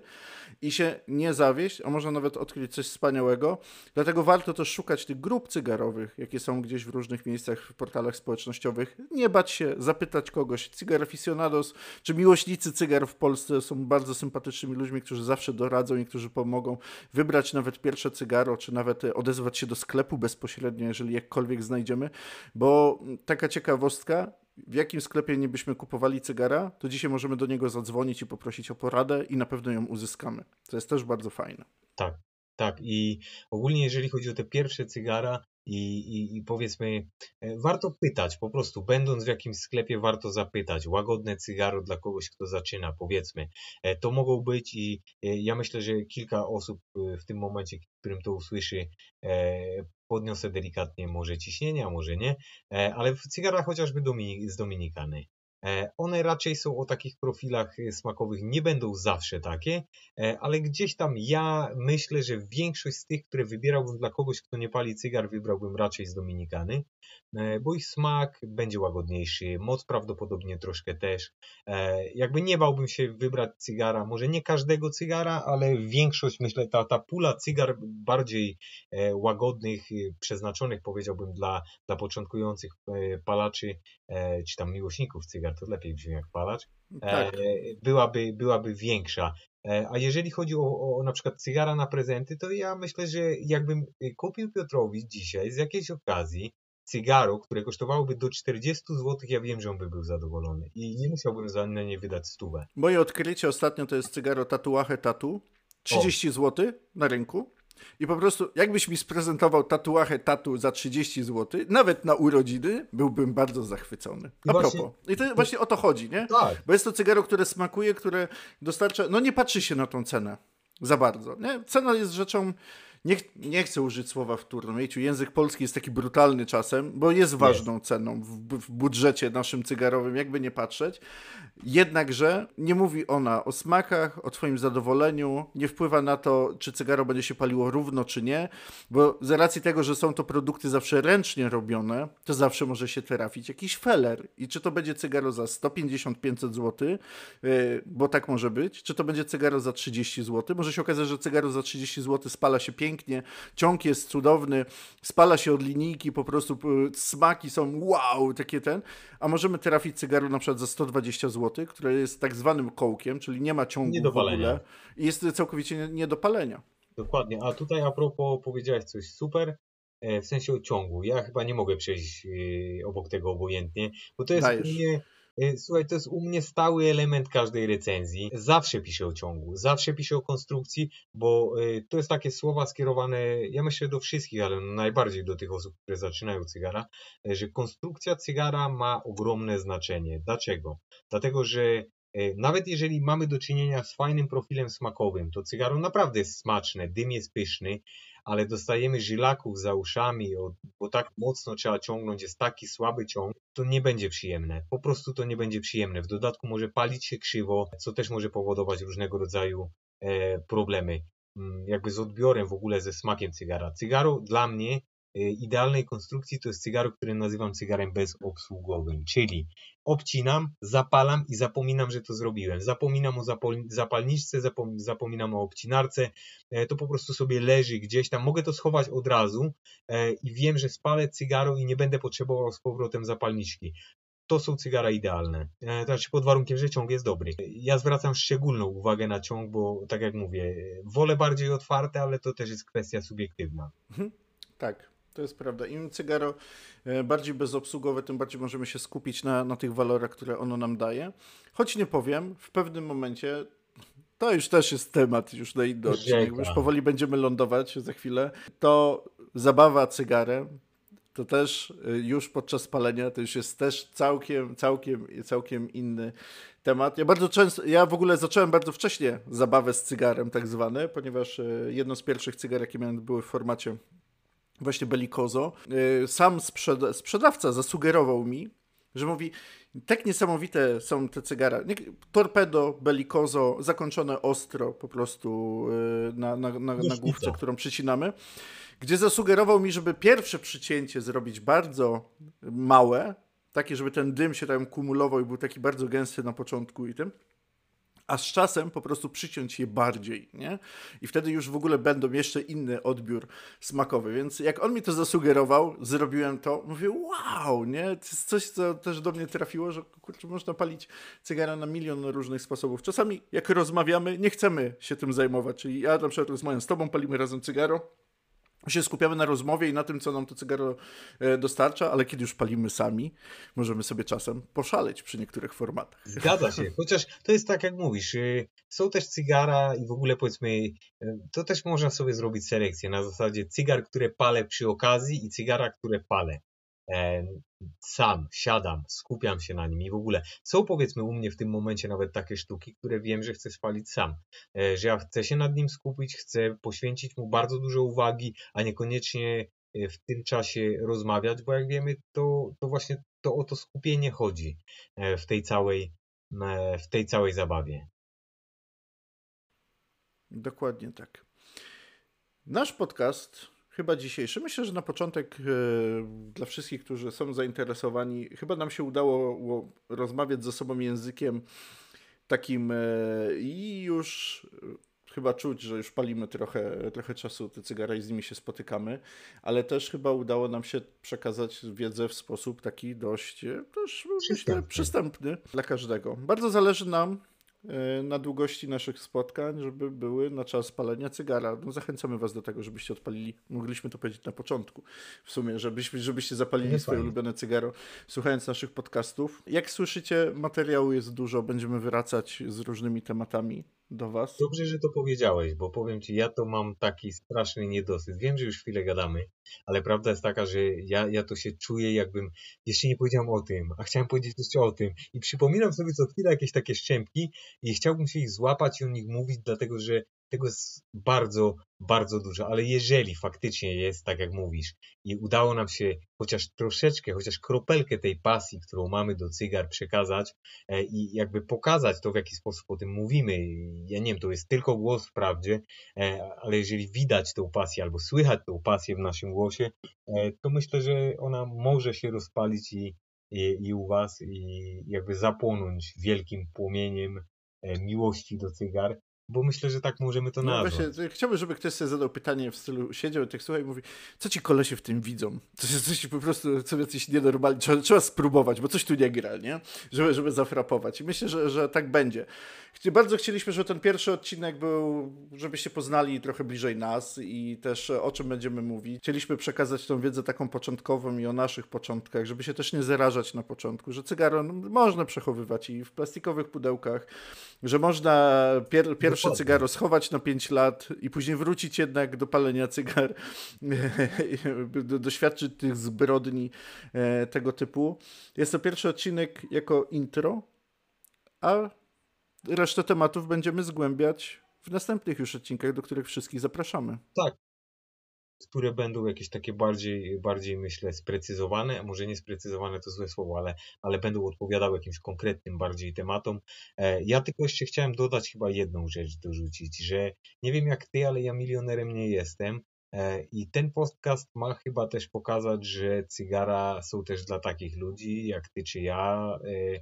i się nie zawieść, a można nawet odkryć coś wspaniałego. Dlatego warto też szukać tych grup cygarowych, jakie są gdzieś w różnych miejscach, w portalach społecznościowych. Nie bać się, zapytać kogoś. Cygar aficionados, czy miłośnicy cygar w Polsce są bardzo sympatycznymi ludźmi, którzy zawsze doradzą i którzy pomogą wybrać nawet pierwsze cygaro, czy nawet odezwać się do sklepu bezpośrednio, jeżeli jakkolwiek znajdziemy, bo taka ciekawostka, w jakim sklepie nie byśmy kupowali cygara, to dzisiaj możemy do niego zadzwonić i poprosić o poradę i na pewno ją uzyskamy. To jest też bardzo fajne. Tak, tak. I ogólnie jeżeli chodzi o te pierwsze cygara, i, i, i, powiedzmy, e, warto pytać, po prostu, będąc w jakimś sklepie, warto zapytać. Łagodne cygaro dla kogoś, kto zaczyna, powiedzmy. E, to mogą być i e, ja myślę, że kilka osób w tym momencie, którym to usłyszy, podniosę delikatnie może ciśnienie, a może nie, ale w cygarach chociażby z Dominikany. E, one raczej są o takich profilach e, smakowych, nie będą zawsze takie, e, ale gdzieś tam ja myślę, że większość z tych, które wybierałbym dla kogoś, kto nie pali cygar, wybrałbym raczej z Dominikany, bo ich smak będzie łagodniejszy, moc prawdopodobnie troszkę też. Jakby nie bałbym się wybrać cygara, może nie każdego cygara, ale większość, myślę, ta, ta pula cygar bardziej łagodnych, przeznaczonych powiedziałbym dla, dla początkujących palaczy, czy tam miłośników cygar, to lepiej brzmi jak palacz, tak. E, byłaby, byłaby większa. E, a jeżeli chodzi o, o na przykład cygara na prezenty, to ja myślę, że jakbym kupił Piotrowi dzisiaj z jakiejś okazji cygaro, które kosztowałoby do 40 zł, ja wiem, że on by był zadowolony i nie musiałbym za nie wydać stówę. Moje odkrycie ostatnio to jest cygaro Tatuache Tatu. 30 zł na rynku. I po prostu, jakbyś mi sprezentował tatuache tatu za 30 zł, nawet na urodziny, byłbym bardzo zachwycony. A właśnie, propos. I to właśnie o to chodzi, nie? Tak. Bo jest to cygaro, które smakuje, które dostarcza. No nie patrzy się na tą cenę za bardzo. Nie? Cena jest rzeczą nie, nie chcę użyć słowa wtórną. Wiecie, język polski jest taki brutalny czasem, bo jest ważną ceną w, w, budżecie naszym cygarowym, jakby nie patrzeć. Jednakże nie mówi ona o smakach, o Twoim zadowoleniu, nie wpływa na to, czy cygaro będzie się paliło równo, czy nie, bo z racji tego, że są to produkty zawsze ręcznie robione, to zawsze może się trafić jakiś feller. I czy to będzie cygaro za 150-500 zł, yy, bo tak może być, czy to będzie cygaro za 30 zł, może się okazać, że cygaro za 30 zł spala się pięknie, pięknie, ciąg jest cudowny, spala się od linijki, po prostu smaki są wow, takie ten, a możemy trafić cygaro na przykład za 120 zł, które jest tak zwanym kołkiem, czyli nie ma ciągu nie w ogóle i jest całkowicie nie do palenia. Dokładnie, a tutaj a propos powiedziałeś coś super, e, w sensie ciągu. Ja chyba nie mogę przejść e, obok tego obojętnie, bo to jest mnie E, słuchaj, to jest u mnie stały element każdej recenzji. Zawsze piszę o ciągu, zawsze piszę o konstrukcji, bo e, to jest takie słowa skierowane, ja myślę do wszystkich, ale najbardziej do tych osób, które zaczynają cygara, e, że konstrukcja cygara ma ogromne znaczenie. Dlaczego? Dlatego, że nawet jeżeli mamy do czynienia z fajnym profilem smakowym, to cygaro naprawdę jest smaczne, dym jest pyszny, ale dostajemy żylaków za uszami, bo tak mocno trzeba ciągnąć, jest taki słaby ciąg, to nie będzie przyjemne. Po prostu to nie będzie przyjemne. W dodatku może palić się krzywo, co też może powodować różnego rodzaju e, problemy. Mm, jakby z odbiorem w ogóle ze smakiem cygara. Cygaro dla mnie idealnej konstrukcji to jest cygaro, które nazywam cygarem bezobsługowym, czyli obcinam, zapalam i zapominam, że to zrobiłem. Zapominam o zapalniczce, zapominam o obcinarce, e, to po prostu sobie leży gdzieś tam. Mogę to schować od razu e, i wiem, że spalę cygaro i nie będę potrzebował z powrotem zapalniczki to są cygara idealne. To znaczy pod warunkiem, że ciąg jest dobry. Ja zwracam szczególną uwagę na ciąg, bo tak jak mówię, wolę bardziej otwarte, ale to też jest kwestia subiektywna. Mhm. Tak, to jest prawda. Im cygaro e, bardziej bezobsługowe, tym bardziej możemy się skupić na, na tych walorach, które ono nam daje. Choć nie powiem, w pewnym momencie to już też jest temat już na inny odcinek. Już powoli będziemy lądować za chwilę. To zabawa cygarem, to też e, już podczas palenia to już jest też całkiem, całkiem, całkiem inny temat. Ja bardzo często, ja w ogóle zacząłem bardzo wcześnie zabawę z cygarem tak zwane, ponieważ e, jedno z pierwszych cygar, jakie miałem były w formacie właśnie Belikozo, y, sam sprzeda sprzedawca zasugerował mi, że mówi, tak niesamowite są te cygara. Torpedo, Belikozo, zakończone ostro po prostu y, na, na, na, na główce, którą przycinamy, gdzie zasugerował mi, żeby pierwsze przycięcie zrobić bardzo małe, takie, żeby ten dym się tam kumulował i był taki bardzo gęsty na początku i tym a z czasem po prostu przyciąć je bardziej, nie? I wtedy już w ogóle będą jeszcze inny odbiór smakowy. Więc jak on mi to zasugerował, zrobiłem to, mówię, wow, nie? To jest coś, co też do mnie trafiło, że kurczę, można palić cygara na milion różnych sposobów. Czasami jak rozmawiamy, nie chcemy się tym zajmować. Czyli ja na przykład rozmawiam z tobą, palimy razem cygaro, się skupiamy na rozmowie i na tym, co nam to cygaro e, dostarcza, ale kiedy już palimy sami, możemy sobie czasem poszaleć przy niektórych formatach. Zgadza się, chociaż to jest tak, jak mówisz, y, są też cygara i w ogóle powiedzmy, y, to też można sobie zrobić selekcję na zasadzie cygar, które palę przy okazji i cygara, które palę. E, sam siadam, skupiam się na nim i w ogóle są powiedzmy u mnie w tym momencie nawet takie sztuki, które wiem, że chcę spalić sam, e, że ja chcę się nad nim skupić, chcę poświęcić mu bardzo dużo uwagi, a niekoniecznie e, w tym czasie rozmawiać, bo jak wiemy, to, to właśnie to o to skupienie chodzi w tej całej, w tej całej zabawie. Dokładnie tak. Nasz podcast chyba dzisiejszy. Myślę, że na początek e, dla wszystkich, którzy są zainteresowani, chyba nam się udało rozmawiać ze sobą językiem takim e, i już e, chyba czuć, że już palimy trochę, trochę czasu te cygary i z nimi się spotykamy, ale też chyba udało nam się przekazać wiedzę w sposób taki dość też przystępny. myślę przystępny dla każdego. Bardzo zależy nam na długości naszych spotkań, żeby były na czas palenia cygara. No, zachęcamy Was do tego, żebyście odpalili, mogliśmy to powiedzieć na początku, w sumie, żebyście, żebyście zapalili swoje ulubione cygaro, słuchając naszych podcastów. Jak słyszycie, materiału jest dużo, będziemy wracać z różnymi tematami do Was. Dobrze, że to powiedziałeś, bo powiem Ci, ja to mam taki straszny niedosyt. Wiem, że już chwilę gadamy, ale prawda jest taka, że ja, ja to się czuję, jakbym jeszcze nie powiedziałem o tym, a chciałem powiedzieć jeszcze o tym. I przypominam sobie co chwilę jakieś takie szczępki i chciałbym się ich złapać i o nich mówić, dlatego że tego jest bardzo, bardzo dużo, ale jeżeli faktycznie jest tak, jak mówisz, i udało nam się chociaż troszeczkę, chociaż kropelkę tej pasji, którą mamy do cygar przekazać e, i jakby pokazać to, w jaki sposób o tym mówimy, ja nie wiem, to jest tylko głos wprawdzie, e, ale jeżeli widać tą pasję albo słychać tą pasję w naszym głosie, e, to myślę, że ona może się rozpalić i, i, i u Was i jakby zapłonąć wielkim płomieniem miłości do cygar bo myślę, że tak możemy to no nazwać. Właśnie, chciałbym, żeby ktoś sobie zadał pytanie w stylu, siedział i tak słuchaj i mówi, co ci kolesie w tym widzą? Coś, coś po prostu, co jacyś nienormalni, trzeba, trzeba spróbować, bo coś tu nie gra, nie? Żeby, żeby zafrapować. I myślę, że, że tak będzie. Bardzo chcieliśmy, żeby ten pierwszy odcinek był, żebyście poznali trochę bliżej nas i też o czym będziemy mówić. Chcieliśmy przekazać tą wiedzę taką początkową i o naszych początkach, żeby się też nie zarażać na początku, że cygaro no, można przechowywać i w plastikowych pudełkach, że można pier, pierwsze cygaro schować na 5 lat i później wrócić jednak do palenia cygar, doświadczyć tych zbrodni e, tego typu. Jest to pierwszy odcinek jako intro, a resztę tematów będziemy zgłębiać w następnych już odcinkach, do których wszystkich zapraszamy. Tak. Które będą jakieś takie bardziej, bardziej myślę, sprecyzowane, może nie sprecyzowane to złe słowo, ale, ale będą odpowiadały jakimś konkretnym bardziej tematom. E, ja tylko jeszcze chciałem dodać chyba jedną rzecz dorzucić, że nie wiem jak ty, ale ja milionerem nie jestem. E, I ten podcast ma chyba też pokazać, że cygara są też dla takich ludzi jak ty czy ja, e,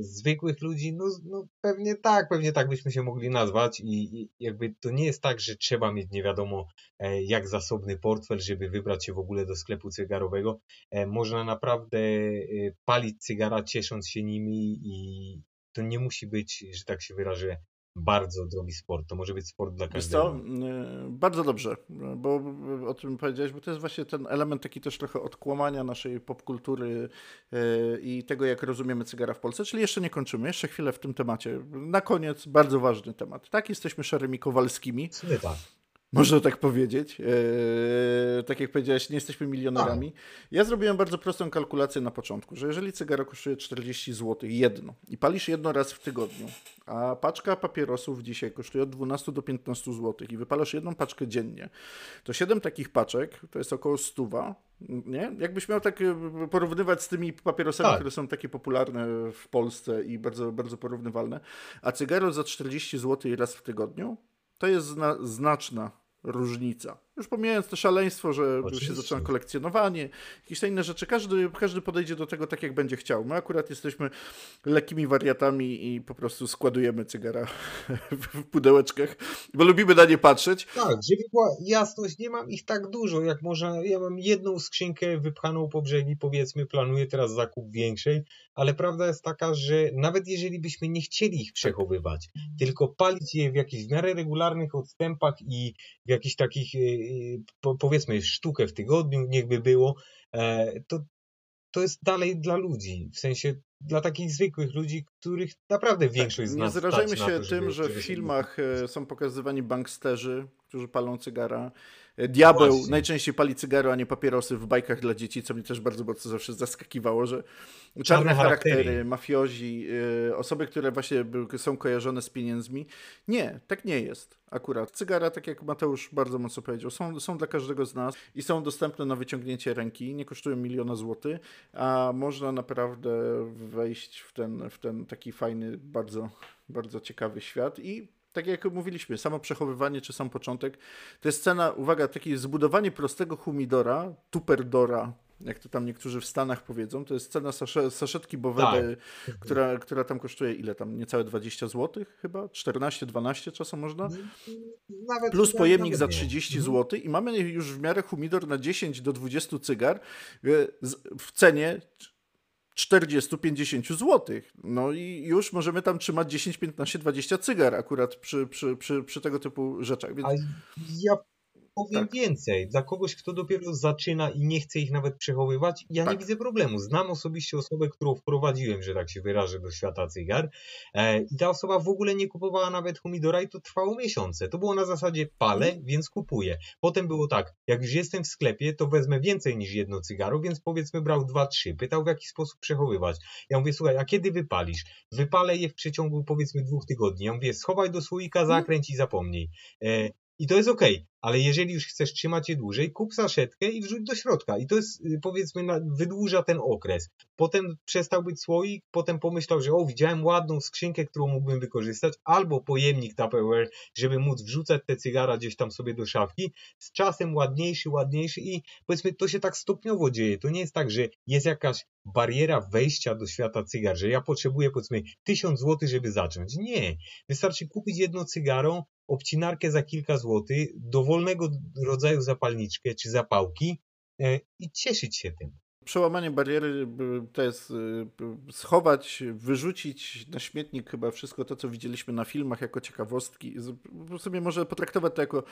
zwykłych ludzi, no, no pewnie tak, pewnie tak byśmy się mogli nazwać i, i, jakby to nie jest tak, że trzeba mieć nie wiadomo e, jak zasobny portfel, żeby wybrać się w ogóle do sklepu cygarowego. E, można naprawdę e, palić cygara ciesząc się nimi i to nie musi być, że tak się wyrażę, bardzo drogi sport. To może być sport dla każdego. Y, bardzo dobrze, bo o tym powiedziałeś, bo to jest właśnie ten element taki też trochę odkłamania naszej popkultury y, i tego, jak rozumiemy cygara w Polsce, czyli jeszcze nie kończymy, jeszcze chwilę w tym temacie. Na koniec bardzo ważny temat. Tak, jesteśmy szarymi Kowalskimi. tak. Można tak powiedzieć. Eee, tak jak powiedziałeś, nie jesteśmy milionerami. Ja zrobiłem bardzo prostą kalkulację na początku, że jeżeli cygaro kosztuje 40 zł jedno i palisz jedno raz w tygodniu, a paczka papierosów dzisiaj kosztuje od 12 do 15 zł i wypalasz jedną paczkę dziennie, to 7 takich paczek to jest około 100, nie? Jakbyś miał tak e, porównywać z tymi papierosami, tak. które są takie popularne w Polsce i bardzo, bardzo porównywalne, a cygaro za 40 zł raz w tygodniu, to jest zna znaczna różnica. Już pomijając to szaleństwo, że Oczywiście. się zaczyna kolekcjonowanie, jakieś te inne rzeczy. Każdy, każdy podejdzie do tego tak, jak będzie chciał. My akurat jesteśmy lekkimi wariatami i po prostu składujemy cygara w pudełeczkach, bo lubimy na nie patrzeć. Tak, żeby była jasność, nie mam ich tak dużo, jak może ja mam jedną skrzynkę wypchaną po brzegi, powiedzmy, planuję teraz zakup większej, ale prawda jest taka, że nawet jeżeli byśmy nie chcieli ich przechowywać, tylko palić je w jakichś w miarę regularnych odstępach i w jakichś takich y, powiedzmy sztukę w tygodniu, niechby było, e, to, to jest dalej dla ludzi, w sensie dla takich zwykłych ludzi, których naprawdę tak, większość tak, z nas Nie zarażajmy się to, tym, że w filmach e, są pokazywani banksterzy, którzy palą cygara. E, diabeł no najczęściej pali cygaro, a nie papierosy w bajkach dla dzieci, co mnie też bardzo mocno zawsze zaskakiwało, że czarne, czarne charaktery, charaktery, mafiozi, yy, osoby, które właśnie są kojarzone z pieniędzmi. Nie, tak nie jest akurat. Cygara, tak jak Mateusz bardzo mocno powiedział, są, są dla każdego z nas i są dostępne na wyciągnięcie ręki, nie kosztują miliona złotych, a można naprawdę wejść w ten, w ten taki fajny, bardzo, bardzo ciekawy świat i tak jak mówiliśmy, samo przechowywanie czy sam początek, to jest cena, uwaga, takie zbudowanie prostego humidora, tuperdora, jak to tam niektórzy w Stanach powiedzą, to jest cena saszetki Bowedy, tak. która, która tam kosztuje ile tam, niecałe 20 zł chyba? 14-12 czasem można? Nawet Plus pojemnik za 30 mhm. zł i mamy już w miarę humidor na 10 do 20 cygar e, w cenie 40-50 zł. No i już możemy tam trzymać 10, 15, 20 cygar akurat przy, przy, przy, przy tego typu rzeczach. Więc... ja powiem tak. więcej. Dla kogoś, kto dopiero zaczyna i nie chce ich nawet przechowywać, ja tak. nie widzę problemu. Znam osobiście osobę, którą wprowadziłem, że tak się wyrażę, do świata cygar e, i ta osoba w ogóle nie kupowała nawet humidora i to trwało miesiące. To było na zasadzie palę, mm. więc kupuję. Potem było tak, jak już jestem w sklepie, to wezmę więcej niż jedno cygaro, więc powiedzmy brał dwa, trzy. Pytał w jaki sposób przechowywać. Ja mówię, słuchaj, a kiedy wypalisz? Wypalę je w przeciągu powiedzmy dwóch tygodni. Ja mówię, schowaj do słoika, mhm. zakręć i zapomnij. E, i to jest ok, ale jeżeli już chcesz trzymać je dłużej, kup saszetkę i wrzuć do środka. I to jest, y, powiedzmy, wydłuża ten okres. Potem przestał być słoik, potem pomyślał, że o, widziałem ładną skrzynkę, którą mógłbym wykorzystać, albo pojemnik Tupperware, żeby móc wrzucać te cygara gdzieś tam sobie do szafki. Z czasem ładniejszy, ładniejszy i powiedzmy, to się tak stopniowo dzieje. To nie jest tak, że jest jakaś bariera wejścia do świata cygar, że ja potrzebuję powiedzmy 1000 zł, żeby zacząć. Nie. Wystarczy kupić jedno cygaro, obcinarkę za kilka złotych, dowolnego rodzaju zapalniczkę czy zapałki e, i cieszyć się tym. Przełamanie bariery to jest y, schować, wyrzucić na śmietnik chyba wszystko to, co widzieliśmy na filmach jako ciekawostki. Sobie może potraktować to jako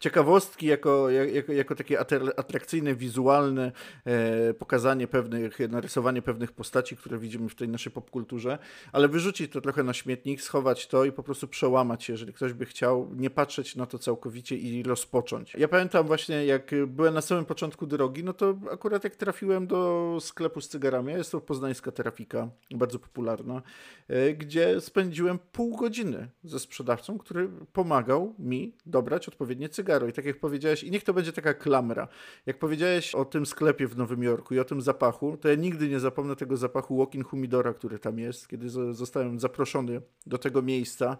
ciekawostki, jako, jako, jako takie atrakcyjne, wizualne e, pokazanie pewnych, narysowanie pewnych postaci, które widzimy w tej naszej popkulturze, ale wyrzucić to trochę na śmietnik, schować to i po prostu przełamać się, jeżeli ktoś by chciał nie patrzeć na to całkowicie i rozpocząć. Ja pamiętam właśnie, jak byłem na samym początku drogi, no to akurat jak trafiłem do do sklepu z cygarami, jest to poznańska trafika, bardzo popularna, e, gdzie spędziłem pół godziny ze sprzedawcą, który pomagał mi dobrać odpowiednie cygaro. I tak jak powiedziałeś, i niech to będzie taka klamra, jak powiedziałeś o tym sklepie w Nowym Jorku i o tym zapachu, to ja nigdy nie zapomnę tego zapachu walk-in humidora, który tam jest, kiedy zostałem zaproszony do tego miejsca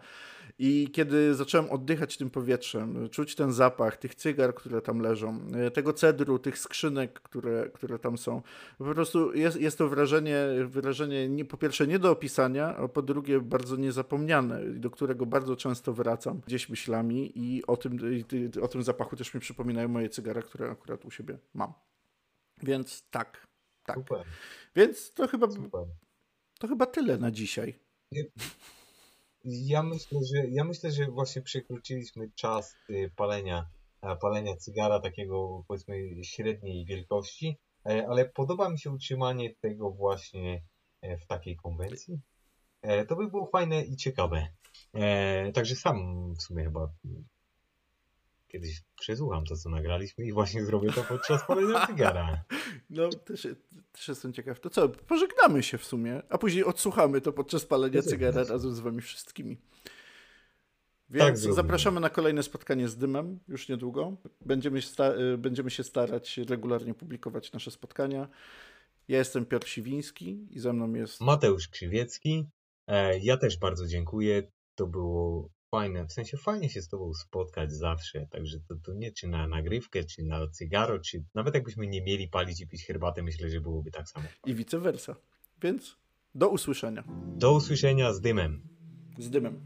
i kiedy zacząłem oddychać tym powietrzem, czuć ten zapach tych cygar, które tam leżą, e, tego cedru, tych skrzynek, które, które tam są, po prostu jest, jest to wrażenie, wrażenie nie, po pierwsze nie do opisania, a po drugie bardzo niezapomniane, do którego bardzo często wracam gdzieś myślami i o tym, i o tym zapachu też mi przypominają moje cygara, które akurat u siebie mam. Więc tak, tak. Super. Więc to chyba, Super. to chyba tyle na dzisiaj. Ja myślę, że, ja myślę, że właśnie przekroczyliśmy czas y, palenia, palenia cygara takiego powiedzmy średniej wielkości. E, ale podoba mi się utrzymanie tego właśnie e, w takiej konwencji. E, to by było fajne i ciekawe. Także sam w sumie chyba kiedyś przesłucham to, co nagraliśmy i właśnie zrobię to podczas palenia cygara. No, też, też jestem ciekaw. To co, pożegnamy się w sumie, a później odsłuchamy to podczas palenia cygara razem z wami wszystkimi. Więc tak zapraszamy na kolejne spotkanie z dymem już niedługo. Będziemy, y, będziemy się starać regularnie publikować nasze spotkania. Ja jestem Piotr Siwiński i ze mną jest Mateusz Krzywiecki. E, ja też bardzo dziękuję. To było fajne, w sensie fajnie się z Tobą spotkać zawsze. Także to, to nie czy na nagrywkę, czy na cygaro, czy nawet jakbyśmy nie mieli palić i pić herbatę, myślę, że byłoby tak samo. I vice versa. Więc do usłyszenia. Do usłyszenia z dymem. Z dymem.